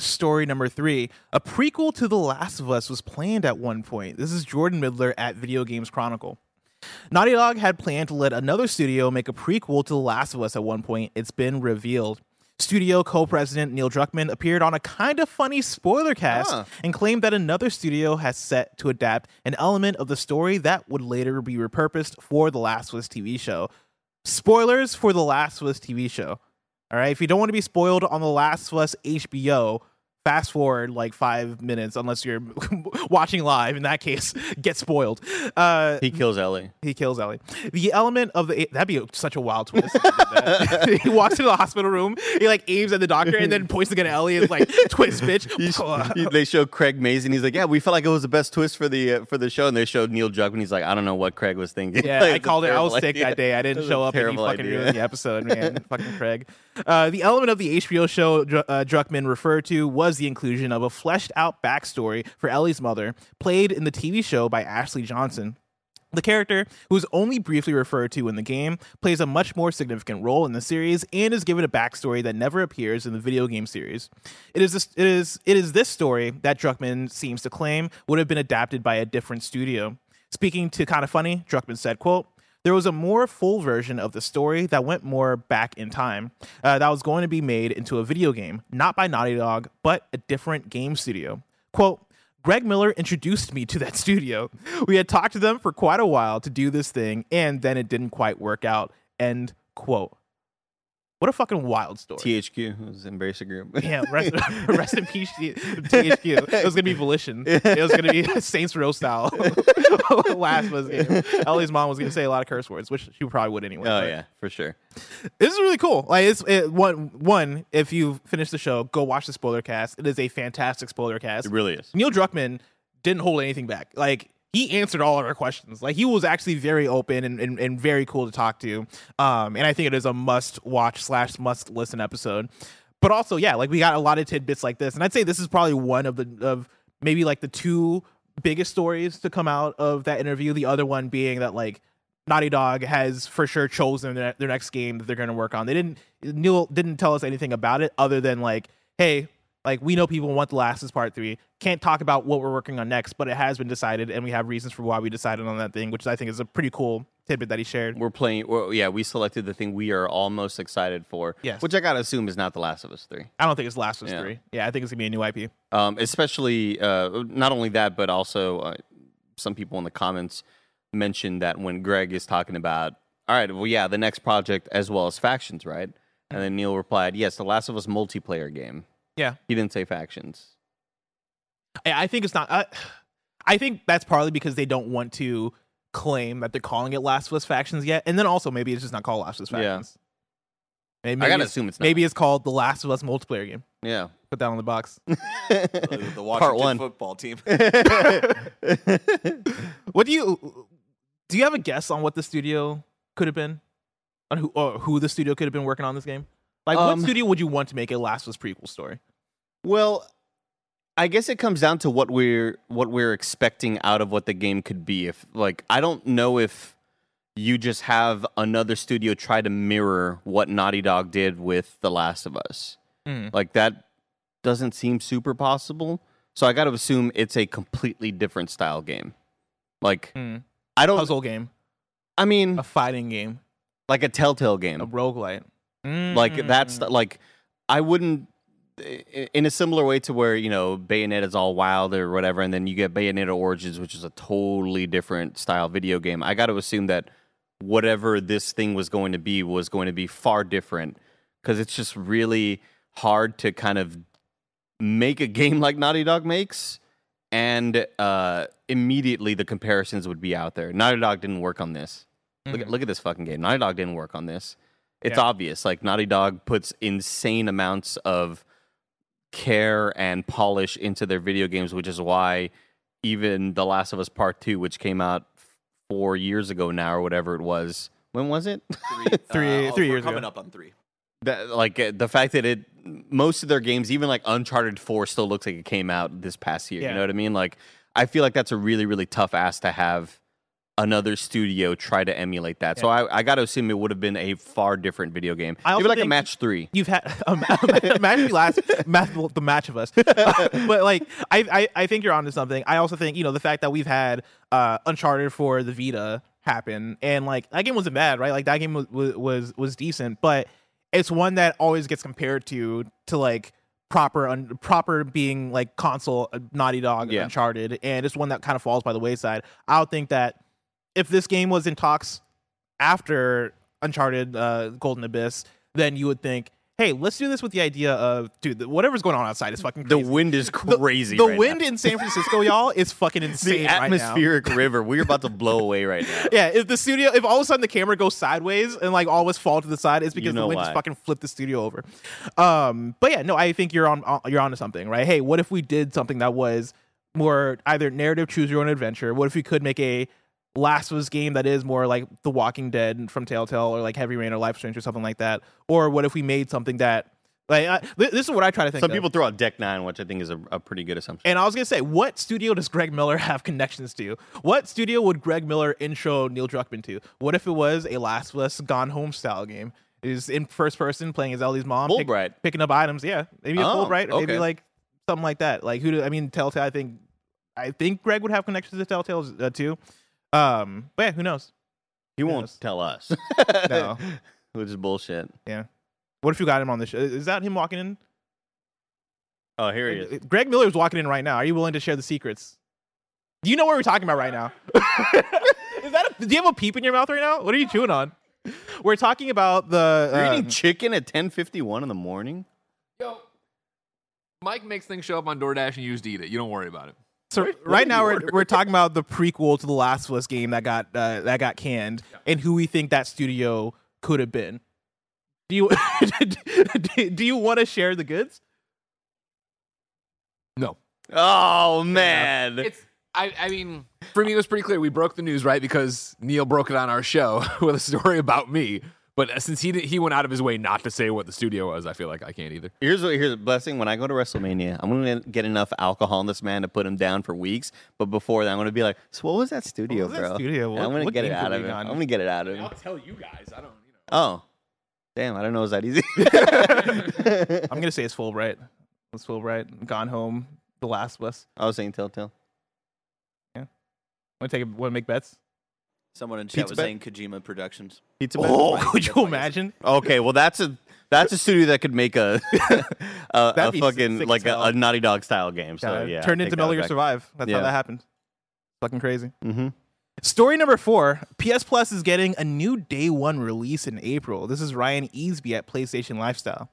Story number three. A prequel to The Last of Us was planned at one point. This is Jordan Middler at Video Games Chronicle. Naughty Dog had planned to let another studio make a prequel to The Last of Us at one point. It's been revealed. Studio co president Neil Druckmann appeared on a Kinda Funny spoiler cast Huh. and claimed that another studio has set to adapt an element of the story that would later be repurposed for The Last of Us TV show. Spoilers for The Last of Us TV show. All right. If you don't want to be spoiled on The Last of Us HBO, fast forward like five minutes, unless you're watching live. In that case, get spoiled. Uh, He kills Ellie. he kills Ellie. The element of the that'd be such a wild twist. he did that. he walks into the hospital room, he like aims at the doctor, and then points the gun at Ellie and is like twist, bitch. He- they show Craig Mazin. He's like, yeah, we felt like it was the best twist for the uh, for the show, and they showed Neil Druckmann. He's like, I don't know what Craig was thinking. Yeah, Like, I called it. I was sick idea. that day. I didn't show up, and he fucking idea. ruined the episode, man. fucking Craig. Uh, the element of the HBO show uh, Druckmann referred to was the inclusion of a fleshed out backstory for Ellie's mother, played in the TV show by Ashley Johnson. The character, who is only briefly referred to in the game, plays a much more significant role in the series and is given a backstory that never appears in the video game series. It is this, it is it is this story that Druckmann seems to claim would have been adapted by a different studio. Speaking to Kinda Funny, Druckmann said, "quote There was a more full version of the story that went more back in time. Uh, that was going to be made into a video game, not by Naughty Dog, but a different game studio." Quote. Greg Miller introduced me to that studio. We had talked to them for quite a while to do this thing, and then it didn't quite work out. End quote. What a fucking wild story. THQ was Embracer Group. Yeah, rest, rest in peace, THQ. It was gonna be Volition. It was gonna be Saints Row style. Last was game. Ellie's mom was gonna say a lot of curse words, which she probably would anyway. Oh but yeah, for sure. this is really cool. Like it's it, one one. If you finish the show, go watch the spoiler cast. It is a fantastic spoiler cast. It really is. Neil Druckmann didn't hold anything back. Like he answered all of our questions. Like he was actually very open and, and, and very cool to talk to. Um, and I think it is a must watch slash must listen episode. But also, yeah, like we got a lot of tidbits like this, and I'd say this is probably one of the of maybe like the two biggest stories to come out of that interview. The other one being that like Naughty Dog has for sure chosen their, their next game that they're going to work on. They didn't Neil didn't tell us anything about it other than like, hey, like we know people want The Last is Part Three. Can't talk about what we're working on next, but it has been decided, and we have reasons for why we decided on that thing, which I think is a pretty cool tidbit that he shared. We're playing. Well, yeah, we selected the thing we are all most excited for. Yes. Which I gotta assume is not The Last of Us Three. I don't think it's Last of Us Yeah. Three. Yeah, I think it's gonna be a new IP. Um, especially uh, not only that, but also uh, some people in the comments mentioned that when Greg is talking about, all right, well, yeah, the next project as well as factions, right? And then Neil replied, yes, The Last of Us multiplayer game. Yeah, He didn't say factions. I, I think it's not. I, I think that's partly because they don't want to claim that they're calling it Last of Us Factions yet, and then also maybe it's just not called Last of Us Yeah. Factions. Maybe I gotta it's- assume it's not. maybe it's called the Last of Us multiplayer game. Yeah. Put that on the box. the, the Washington one. football team. what do you do? You have a guess on what the studio could have been, on who or who the studio could have been working on this game? Like, what Um, studio would you want to make a Last of Us prequel story? Well, I guess it comes down to what we're what we're expecting out of what the game could be. If like I don't know if you just have another studio try to mirror what Naughty Dog did with The Last of Us. Mm. Like that doesn't seem super possible. So I got to assume it's a completely different style game. Like Mm. I don't Puzzle game, I mean a fighting game, like a Telltale game. a roguelite. Like that's Mm. like I wouldn't in a similar way to where you know Bayonetta is all wild or whatever, and then you get Bayonetta Origins, which is a totally different style video game. I got to assume that whatever this thing was going to be was going to be far different because it's just really hard to kind of make a game like Naughty Dog makes, and uh, immediately the comparisons would be out there. Naughty Dog didn't work on this. Look, at, look at this fucking game. Naughty Dog didn't work on this. It's Yeah. obvious. Like Naughty Dog puts insane amounts of care and polish into their video games, which is why even The Last of Us Part Two, which came out four years ago now or whatever it was. When was it? Three, Three- uh, three we're years coming ago. up on three. that, like uh, the fact that it most of their games even like uncharted 4 still looks like it came out this past year Yeah. you know what i mean like i feel like that's a really really tough ask to have another studio try to emulate that so i, I gotta assume it would have been a far different video game I maybe like a match 3 You've had a, a match last match, the match of us, but like I, I I think you're onto something. I also think you know the fact that we've had uh, Uncharted for the Vita happen, and like that game wasn't bad, right? Like that game was was was, decent, but it's one that always gets compared to to like proper un, proper being like console uh, Naughty Dog Yeah. Uncharted, and it's one that kind of falls by the wayside. I would think that if this game was in talks after Uncharted uh, Golden Abyss, then you would think, hey, let's do this with the idea of, dude, the, whatever's going on outside is fucking The wind is crazy. The, right wind now. in San Francisco, y'all, is fucking insane the right now. atmospheric river. We're about to blow away right now. Yeah, if the studio, if all of a sudden the camera goes sideways and like all of us fall to the side, it's because You know the wind why. just fucking flipped the studio over. Um, but yeah, no, I think you're on, on you're onto something, right? Hey, what if we did something that was more either narrative, choose your own adventure? What if we could make a Last of Us game that is more like The Walking Dead from Telltale or like Heavy Rain or Life Strange or something like that? Or what if we made something that like I, th- this is what I try to think. Some of. people throw out Deck Nine, which I think is a, a pretty good assumption. And I was gonna say, what studio does Greg Miller have connections to? What studio would Greg Miller intro Neil Druckmann to? What if it was a Last of Us Gone Home style game? Is in first person playing as Ellie's mom, pick- picking up items. Yeah, maybe a Oh, Fullbright, or maybe like something like that. Like who? Do, I mean, Telltale. I think, I think Greg would have connections to Telltale uh, too. Um, but yeah, who knows? He won't knows? tell us. No. Which is bullshit. Yeah. What if you got him on the show? Is that him walking in? Oh, here he is. Greg Miller is walking in right now. Are you willing to share the secrets? Do you know what we're talking about right now? Is that a, do you have a peep in your mouth right now? What are you chewing on? We're talking about the. You're uh, eating chicken at 10:51 in the morning. Yo, Mike makes things show up on DoorDash and you just eat it. You don't worry about it. So right now we're, we're talking about the prequel to the Last of Us game that got uh, that got canned and who we think that studio could have been. Do you do you want to share the goods? No. Oh man. It's I, I mean, for me, it was pretty clear. We broke the news, right? Because Neil broke it on our show with a story about me. But uh, since he did, he went out of his way not to say what the studio was, I feel like I can't either. Here's what here's a blessing. When I go to WrestleMania, I'm gonna get enough alcohol in this man to put him down for weeks. But before that, I'm gonna be like, "So what was that studio, What was that bro?" studio? And What- I'm gonna what get it game out could of we him. on? I'm gonna get it out of him. I'll tell you guys. I don't, you know. Oh, damn! I don't know it was that easy. I'm gonna say it's Fullbright. It's Fullbright. Gone Home. The Last of Us. I was saying Telltale. Want to take? Want to make bets? Someone in chat Pizza was Bet? saying Kojima Productions. Pizza Oh, Bet? could you imagine? Okay, well that's a that's a studio that could make a a, That'd a be fucking sick like as hell. a, a Naughty Dog style game. So yeah, turned into Metal Gear Survive. That's how that happened. Fucking crazy. Mm-hmm. Story number four: PS Plus is getting a new day one release in April. This is Ryan Easby at PlayStation Lifestyle.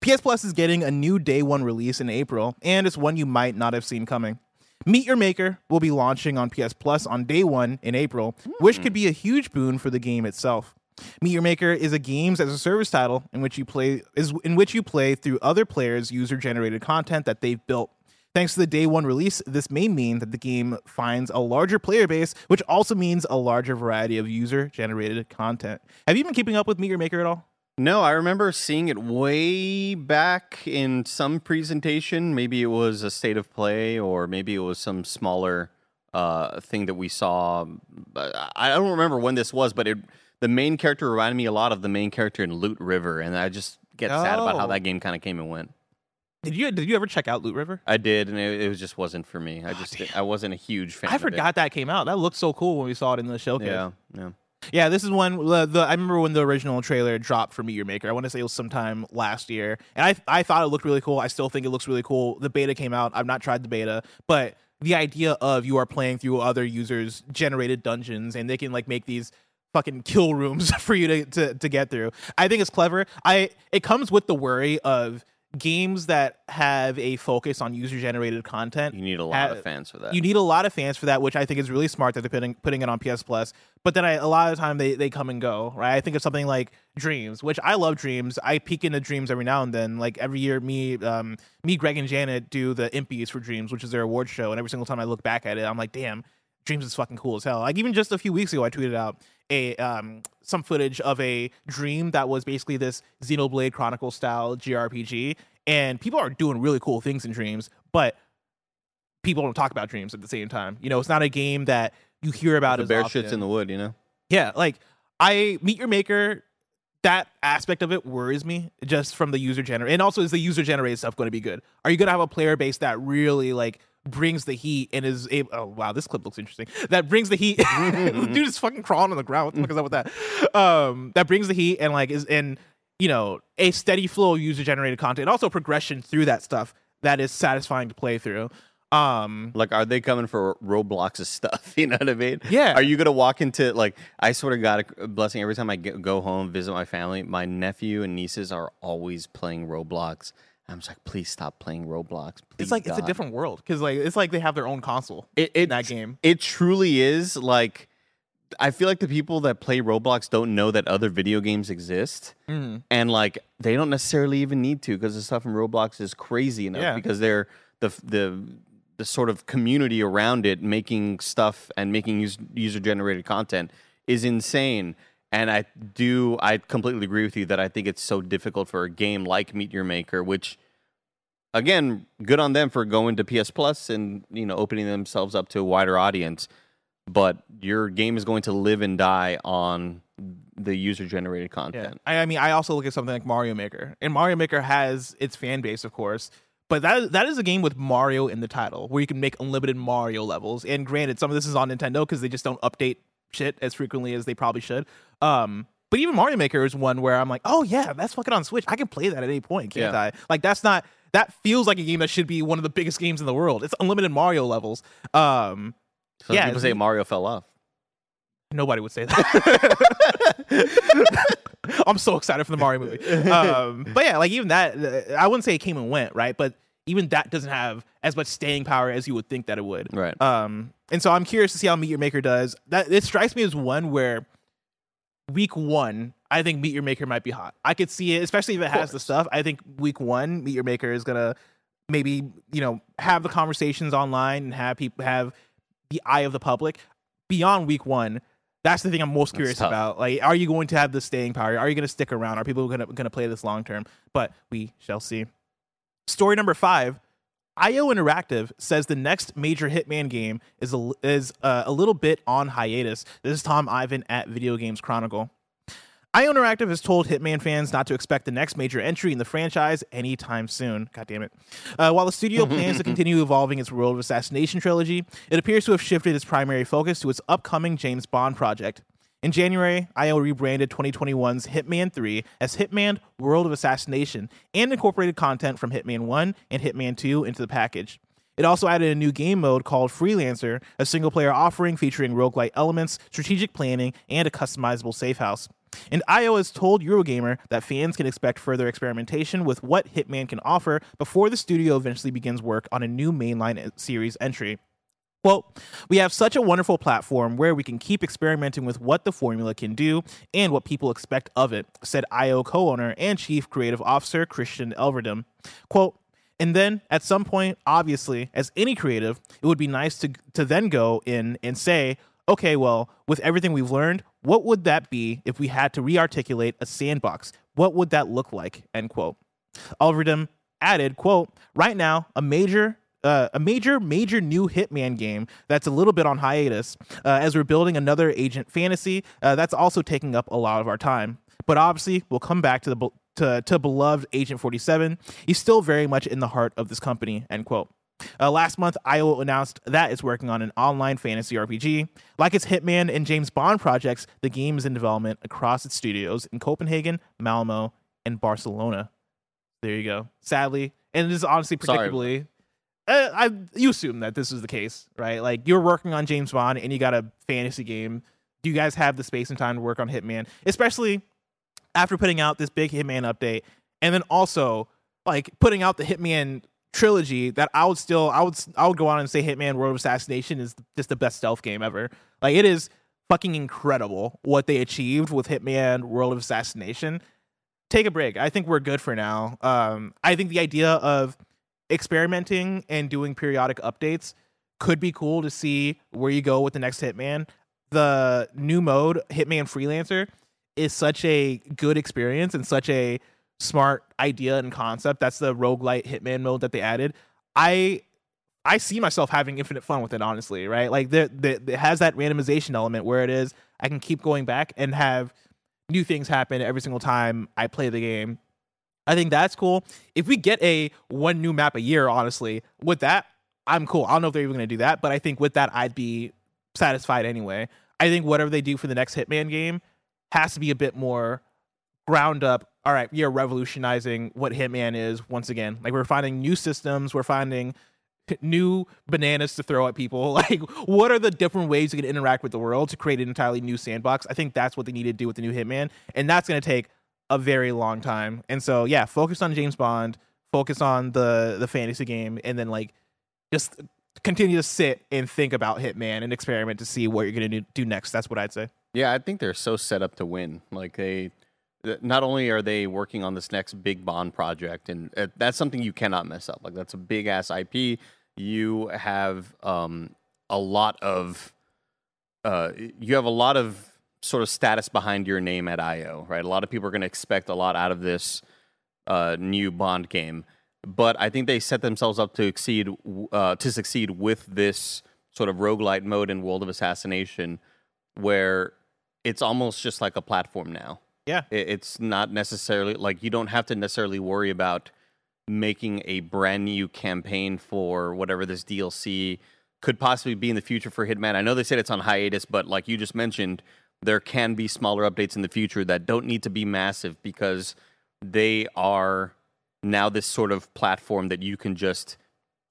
PS Plus is getting a new day one release in April, and it's one you might not have seen coming. Meet Your Maker will be launching on PS Plus on day one in April, which could be a huge boon for the game itself. Meet Your Maker is a games as a service title in which you play is in which you play through other players' user generated content that they've built. Thanks to the day one release, this may mean that the game finds a larger player base, which also means a larger variety of user generated content. Have you been keeping up with Meet Your Maker at all? No, I remember seeing it way back in some presentation. Maybe it was a state of play, or maybe it was some smaller uh, thing that we saw. I don't remember when this was, but it the main character reminded me a lot of the main character in Loot River, and I just get sad about how Oh. that game kind of came and went. Did you did you ever check out Loot River? I did, and it, it just wasn't for me. I just I wasn't a huge fan. I of it. forgot that came out. That looked so cool when we saw it in the showcase. Yeah, yeah. Yeah, this is one. The, the I remember when the original trailer dropped for Meet Your Maker. I want to say it was sometime last year, and I I thought it looked really cool. I still think it looks really cool. The beta came out. I've not tried the beta, but the idea of you are playing through other users' generated dungeons, and they can like make these fucking kill rooms for you to, to to get through. I think it's clever. I it comes with the worry of games that have a focus on user generated content. You need a lot ha- of fans for that. You need a lot of fans for that, which I think is really smart that they're putting putting it on PS Plus. But then I, a lot of the time they, they come and go, right? I think of something like Dreams, which I love Dreams. I peek into Dreams every now and then. Like every year, me, um, me, Greg, and Janet do the Impies for Dreams, which is their award show, and every single time I look back at it, I'm like, damn, Dreams is fucking cool as hell. Like even just a few weeks ago, I tweeted out a um some footage of a dream that was basically this Xenoblade Chronicle style JRPG, and people are doing really cool things in Dreams, but people don't talk about Dreams at the same time. You know, it's not a game that you hear about the bear often. shits in the wood, you know. Yeah, like I Meet Your Maker. That aspect of it worries me just from the user generated, and also is the user generated stuff going to be good? Are you going to have a player base that really like brings the heat and is able? Oh wow, this clip looks interesting. That brings the heat. This Dude is fucking crawling on the ground. What the fuck is up with that? Um, that brings the heat and like is and you know a steady flow of user generated content, and also progression through that stuff that is satisfying to play through. Um, Like, are they coming for Roblox's stuff? You know what I mean? Yeah. Are you gonna walk into like? I swear to God, a blessing. Every time I get, go home, visit my family, my nephew and nieces are always playing Roblox. I'm just like, please stop playing Roblox. it's please, like it's a different world because like it's like they have their own console It, in it that game. It truly is like. I feel like the people that play Roblox don't know that other video games exist, Mm. and like they don't necessarily even need to because the stuff in Roblox is crazy enough Yeah. because they're the the the sort of community around it making stuff and making user generated content is insane. And I do I completely agree with you that I think it's so difficult for a game like Meet Your Maker, which again, good on them for going to PS Plus and you know opening themselves up to a wider audience. But your game is going to live and die on the user generated Yeah. content. I, I mean, I also look at something like Mario Maker, and Mario Maker has its fan base, of course. But that that is a game with Mario in the title, where you can make unlimited Mario levels. And granted, some of this is on Nintendo because they just don't update shit as frequently as they probably should. Um, but even Mario Maker is one where I'm like, oh yeah, that's fucking on Switch. I can play that at any point, can't Yeah. I? Like that's not that feels like a game that should be one of the biggest games in the world. It's unlimited Mario levels. Um, Some Yeah, people say Mario fell off. Nobody would say that. I'm so excited for the Mario movie. Um, but yeah, like even that, I wouldn't say it came and went, right? But even that doesn't have as much staying power as you would think that it would. Right. Um, and so I'm curious to see how Meet Your Maker does. That it strikes me as one where week one, I think Meet Your Maker might be hot. I could see it, especially if it has the stuff. I think week one, Meet Your Maker is gonna maybe you know have the conversations online and have people have the eye of the public beyond week one. That's the thing I'm most curious about. Like, are you going to have the staying power? Are you going to stick around? Are people going to going to play this long term? But we shall see. Story number five. IO Interactive says the next major Hitman game is a, is uh, a little bit on hiatus. This is Tom Ivan at Video Games Chronicle. IO Interactive has told Hitman fans not to expect the next major entry in the franchise anytime soon. God damn it. Uh, while the studio plans to continue evolving its World of Assassination trilogy, it appears to have shifted its primary focus to its upcoming James Bond project. In January, IO rebranded 2021's Hitman 3 as Hitman World of Assassination and incorporated content from Hitman 1 and Hitman 2 into the package. It also added a new game mode called Freelancer, a single player offering featuring roguelite elements, strategic planning, and a customizable safe house. And IO has told Eurogamer that fans can expect further experimentation with what Hitman can offer before the studio eventually begins work on a new mainline series entry. Well, we have such a wonderful platform where we can keep experimenting with what the formula can do and what people expect of it, said IO co owner and chief creative officer Christian Elverdam. Quote, and then at some point, obviously, as any creative, it would be nice to, to then go in and say, okay, well, with everything we've learned, what would that be if we had to re-articulate a sandbox? What would that look like? End quote. Elverdam added, quote, right now, a major uh, a major, major new Hitman game that's a little bit on hiatus uh, as we're building another Agent Fantasy uh, that's also taking up a lot of our time. But obviously, we'll come back to the to, to beloved Agent 47. He's still very much in the heart of this company. End quote. Uh, last month, IO announced that it's working on an online fantasy RPG. Like its Hitman and James Bond projects, the game is in development across its studios in Copenhagen, Malmo, and Barcelona. There you go. Sadly, and it is honestly Sorry. Uh, I you assume that this is the case, right? Like you're working on James Bond and you got a fantasy game. Do you guys have the space and time to work on Hitman, especially after putting out this big Hitman update, and then also like putting out the Hitman trilogy? That I would still, I would, I would go on and say Hitman: World of Assassination is just the best stealth game ever. Like it is fucking incredible what they achieved with Hitman: World of Assassination. Take a break. I think we're good for now. Um, I think the idea of experimenting and doing periodic updates could be cool to see where you go with the next Hitman. The new mode, Hitman Freelancer, is such a good experience and such a smart idea and concept. That's the roguelite Hitman mode that they added. I I see myself having infinite fun with it, honestly, right? Like the, the it has that randomization element where it is I can keep going back and have new things happen every single time I play the game. I think that's cool. If we get a one new map a year, honestly, with that, I'm cool. I don't know if they're even gonna do that, but I think with that, I'd be satisfied anyway. I think whatever they do for the next Hitman game has to be a bit more ground up. All right, we are revolutionizing what Hitman is once again. Like we're finding new systems, we're finding new bananas to throw at people. Like, what are the different ways you can interact with the world to create an entirely new sandbox? I think that's what they need to do with the new Hitman, and that's going to take a very long time. And so, yeah, focus on James Bond, focus on the the fantasy game, and then like just continue to sit and think about Hitman and experiment to see what you're to do next. That's what I'd say. Yeah, I think they're so set up to win. Like they, not only are they working on this next big Bond project, and uh, that's something you cannot mess up. Like that's a big ass IP. You have um, a lot of, uh, you have a lot of sort of status behind your name at IO, right? A lot of people are going to expect a lot out of this uh, new Bond game, but I think they set themselves up to exceed uh, to succeed with this sort of roguelite mode in World of Assassination, where it's almost just like a platform now. Yeah. It's not necessarily like you don't have to necessarily worry about making a brand new campaign for whatever this DLC could possibly be in the future for Hitman. I know they said it's on hiatus, but like you just mentioned, there can be smaller updates in the future that don't need to be massive because they are now this sort of platform that you can just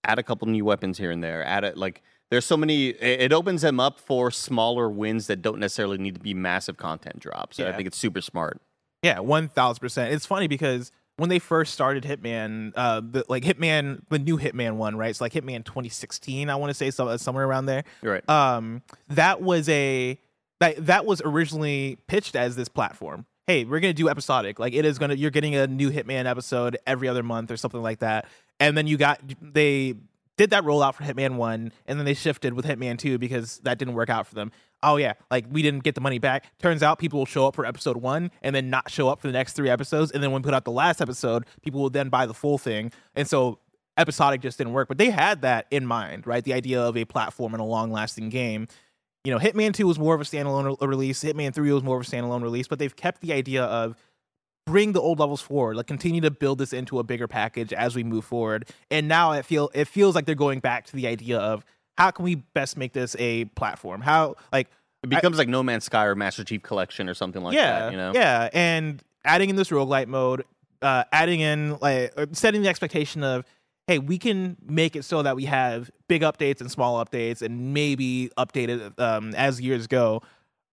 add a couple new weapons here and there. Add it like there's so many. It opens them up for smaller wins that don't necessarily need to be massive content drops. And I think it's super smart. Yeah, one thousand percent. It's funny because when they first started Hitman, uh, the, like Hitman, the new Hitman one, right? It's like Hitman 2016, I want to say, so, somewhere around there. Right. Um, that was a that that was originally pitched as this platform. Hey, we're gonna do episodic. Like it is gonna, you're getting a new Hitman episode every other month or something like that. And then you got they did that rollout for Hitman One, and then they shifted with Hitman Two because that didn't work out for them. Oh yeah, like we didn't get the money back. Turns out people will show up for episode one and then not show up for the next three episodes, and then when we put out the last episode, people will then buy the full thing. And so episodic just didn't work. But they had that in mind, right? The idea of a platform and a long lasting game. You know, Hitman 2 was more of a standalone re- release, Hitman 3 was more of a standalone release, but they've kept the idea of bring the old levels forward, like continue to build this into a bigger package as we move forward. And now it feel it feels like they're going back to the idea of how can we best make this a platform? How like It becomes like No Man's Sky or Master Chief Collection or something like yeah, that. You know. Yeah, and adding in this roguelite mode, uh, adding in like setting the expectation of, hey, we can make it so that we have big updates and small updates, and maybe update it um, as years go.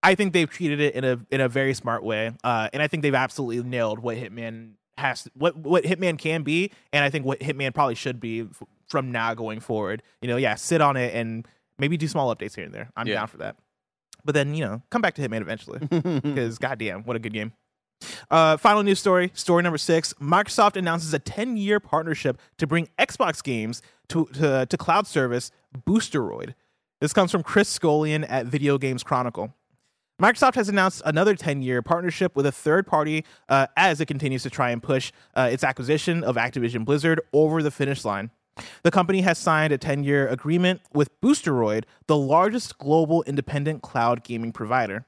I think they've treated it in a in a very smart way, uh, and I think they've absolutely nailed what Hitman has, what what Hitman can be, and I think what Hitman probably should be f- from now going forward. You know, yeah, sit on it and maybe do small updates here and there. I'm Yeah. down for that. But then you know, come back to Hitman eventually because goddamn, what a good game. Uh, final news story, story number six. Microsoft announces a 10 year partnership to bring Xbox games to, to, to cloud service Boosteroid. This comes from Chris Scullion at Video Games Chronicle. Microsoft has announced another 10 year partnership with a third party uh, as it continues to try and push uh, its acquisition of Activision Blizzard over the finish line. The company has signed a 10 year agreement with Boosteroid, the largest global independent cloud gaming provider.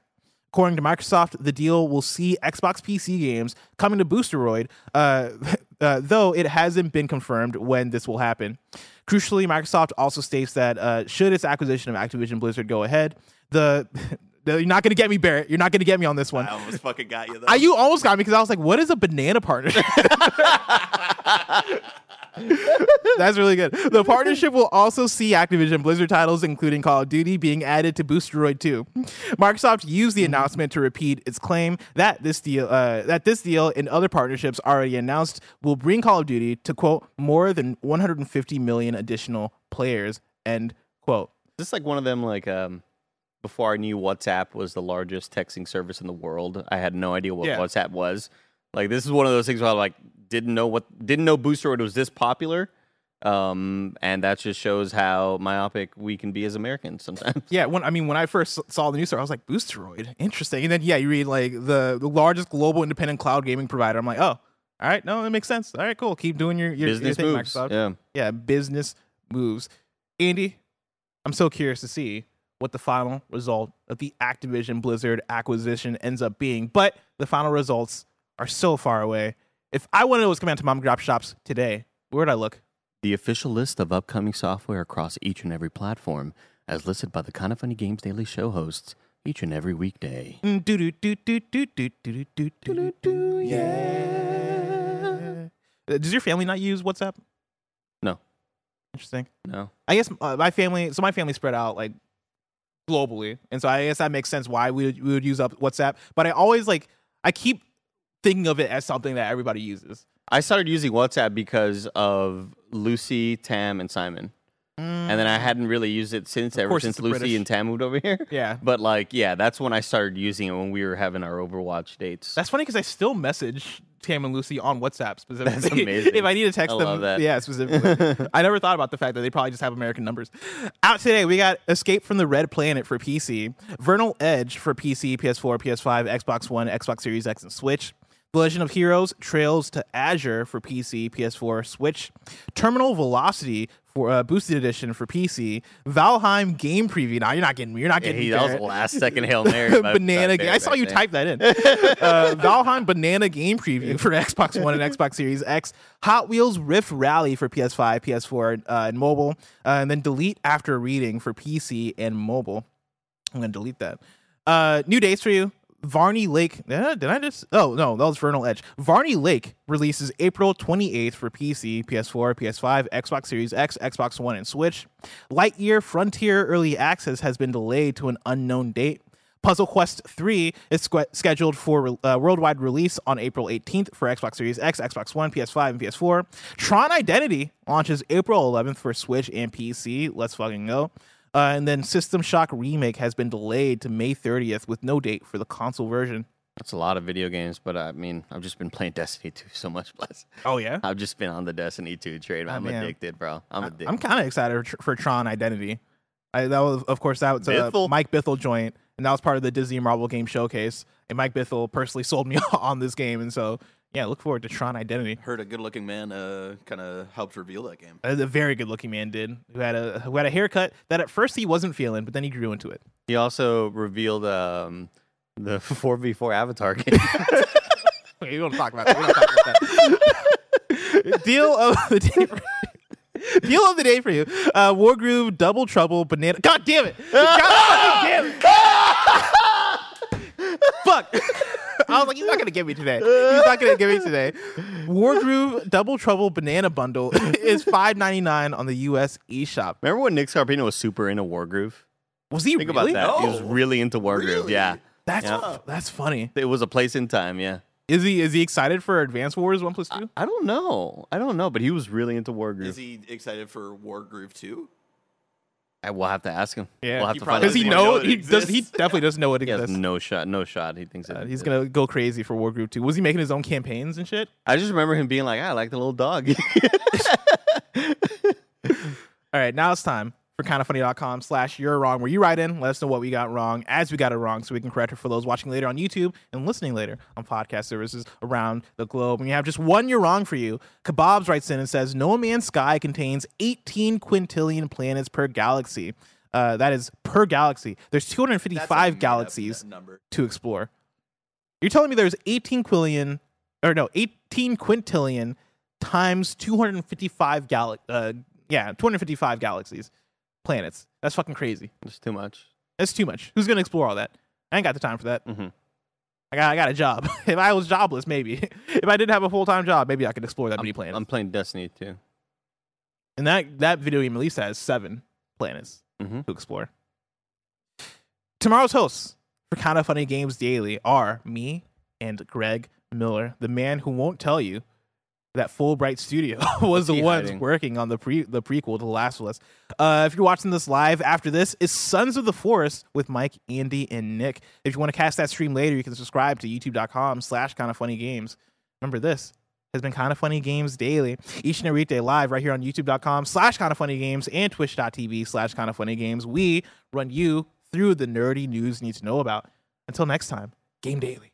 According to Microsoft, the deal will see Xbox PC games coming to Boosteroid, uh, uh, though it hasn't been confirmed when this will happen. Crucially, Microsoft also states that uh, should its acquisition of Activision Blizzard go ahead, the, the you're not going to get me, Barrett. You're not going to get me on this one. I almost fucking got you though. I, you almost got me because I was like, "What is a banana partnership?" That's really good. The partnership will also see Activision Blizzard titles, including Call of Duty, being added to Boosteroid 2. Microsoft used the announcement to repeat its claim that this deal, uh, that this deal and other partnerships already announced will bring Call of Duty to quote more than 150 million additional players. End quote. This Is this like one of them like um before I knew WhatsApp was the largest texting service in the world, I had no idea what Yeah. WhatsApp was. Like this is one of those things where I like didn't know what didn't know Boosteroid was this popular. Um, and that just shows how myopic we can be as Americans sometimes. Yeah, when I mean when I first saw the news story, I was like, Boosteroid, interesting. And then yeah, you read like the the largest global independent cloud gaming provider. I'm like, oh, all right, no, that makes sense. All right, cool. Keep doing your your, your Business thing, moves. Microsoft. Yeah. yeah, business moves. Andy, I'm so curious to see what the final result of the Activision Blizzard acquisition ends up being, but the final results are so far away. If I wanted to know what's Command out to mom and pop shops today, where would I look? The official list of upcoming software across each and every platform, as listed by the Kinda Funny Games Daily Show hosts each and every weekday. Yeah. Does your family not use WhatsApp? No. Interesting. No. I guess my family. So my family spread out. Like globally, and so I guess that makes sense why we would, we would use up WhatsApp. But I always like I keep thinking of it as something that everybody uses. I started using WhatsApp because of Lucy, Tam, and Simon. And then I mm. hadn't really used it since, ever since Lucy British. and Tam moved over here. Yeah. But like, yeah, that's when I started using it when we were having our Overwatch dates. That's funny because I still message Tam and Lucy on WhatsApp specifically. That's amazing. if I need to text I them, love that. yeah, specifically. I never thought about the fact that they probably just have American numbers. Out today, we got Escape from the Red Planet for PC, Vernal Edge for PC, PS4, PS5, Xbox One, Xbox Series X, and Switch. Legend of Heroes Trails to Azure for PC, PS4, Switch. Terminal Velocity for uh, Boosted Edition for PC. Valheim Game Preview. Now you're not getting me. You're not Yeah, getting he, me. that was the last second Hail Mary. banana game. I saw you type that in. uh, Valheim Banana Game Preview for Xbox One and Xbox Series X. Hot Wheels Rift Rally for PS5, PS4, uh, and mobile. Uh, and then Delete After Reading for PC and mobile. I'm going to delete that. Uh, new dates for you. Varney Lake. eh, did I just? Oh, no, that was Vernal Edge. Varney Lake releases April 28th for PC, PS4, PS5, Xbox Series X, Xbox One, and Switch. Lightyear Frontier Early Access has been delayed to an unknown date. Puzzle Quest 3 is scheduled for uh, worldwide release on April 18th for Xbox Series X, Xbox One, PS5, and PS4. Tron Identity launches April 11th for Switch and PC. Let's fucking go. Uh, and then System Shock Remake has been delayed to May 30th with no date for the console version. That's a lot of video games, but I mean, I've just been playing Destiny 2 so much. Bless. Oh, yeah? I've just been on the Destiny 2 trade. I'm man. addicted, bro. I'm addicted. I'm kind of excited for, for Tron Identity. I, that was, of course, that was a Bithell? Mike Bithell joint, and that was part of the Disney Marvel Game Showcase. And Mike Bithell personally sold me on this game, and so yeah, look forward to Tron Identity. Heard a good-looking man uh, kind of helped reveal that game. A very good looking man did who had a who had a haircut that at first he wasn't feeling, but then he grew into it. he also revealed um, the 4v4 Avatar game. Okay, we don't talk about that. We don't talk about that. Deal of the day. For, deal of the day for you. Uh, Wargroove, Double Trouble, Banana. God damn it! God damn it! Fuck. I was like, he's not gonna give me today. He's not gonna give me today. Wargroove Double Trouble Banana Bundle is five ninety nine on the U.S. eShop. Remember when Nick Scarpino was super into Wargroove? Was he Think really? about that. He was really into Wargroove. Really? Yeah. That's Yeah. that's funny. It was a place in time. Yeah. Is he is he excited for Advance Wars One Plus Two? I don't know. I don't know, but he was really into Wargroove. Is he excited for Wargroove 2? I will have to ask him. Yeah. We'll have He to find out. Does he even know? know he does. He definitely doesn't know it He exists. no shot. No shot. He thinks it. Uh, he's gonna go crazy for Wargroove 2. Was he making his own campaigns and shit? I just remember him being like, "I like the little dog." All right, now it's time for kindafunny.com slash you're wrong, where you write in, let us know what we got wrong as we got it wrong, so we can correct it for those watching later on YouTube and listening later on podcast services around the globe. And you have just one you're wrong for you. Kebabs writes in and says, No Man's Sky contains 18 quintillion planets per galaxy. Uh, that is per galaxy. There's 255 galaxies to explore. You're telling me there's 18 quillion, or no, 18 quintillion times 255 gal, uh, yeah, 255 galaxies, planets. That's fucking crazy. it's too much. That's too much. Who's gonna explore all that? I ain't got the time for that. Mhm. I got, I got a job. if I was jobless, maybe. if I didn't have a full time job, maybe I could explore that I'm, many planets. I'm playing Destiny too. and that that video game at least has seven planets Mhm. to explore. Tomorrow's hosts for Kinda Funny Games Daily are me and Greg Miller, the man who won't tell you that Fullbright Studio was the he ones hiding? working on the pre the prequel to The Last of Us. Uh, if you're watching this live after this, is Sons of the Forest with Mike, Andy, and Nick. If you want to catch that stream later, you can subscribe to youtube.com slash kind of funny games. Remember this has been kind of funny games daily each and every weekday live right here on youtube.com slash kind of funny games and twitch.tv slash kind of funny games we run you through the nerdy news you need to know about until next time game daily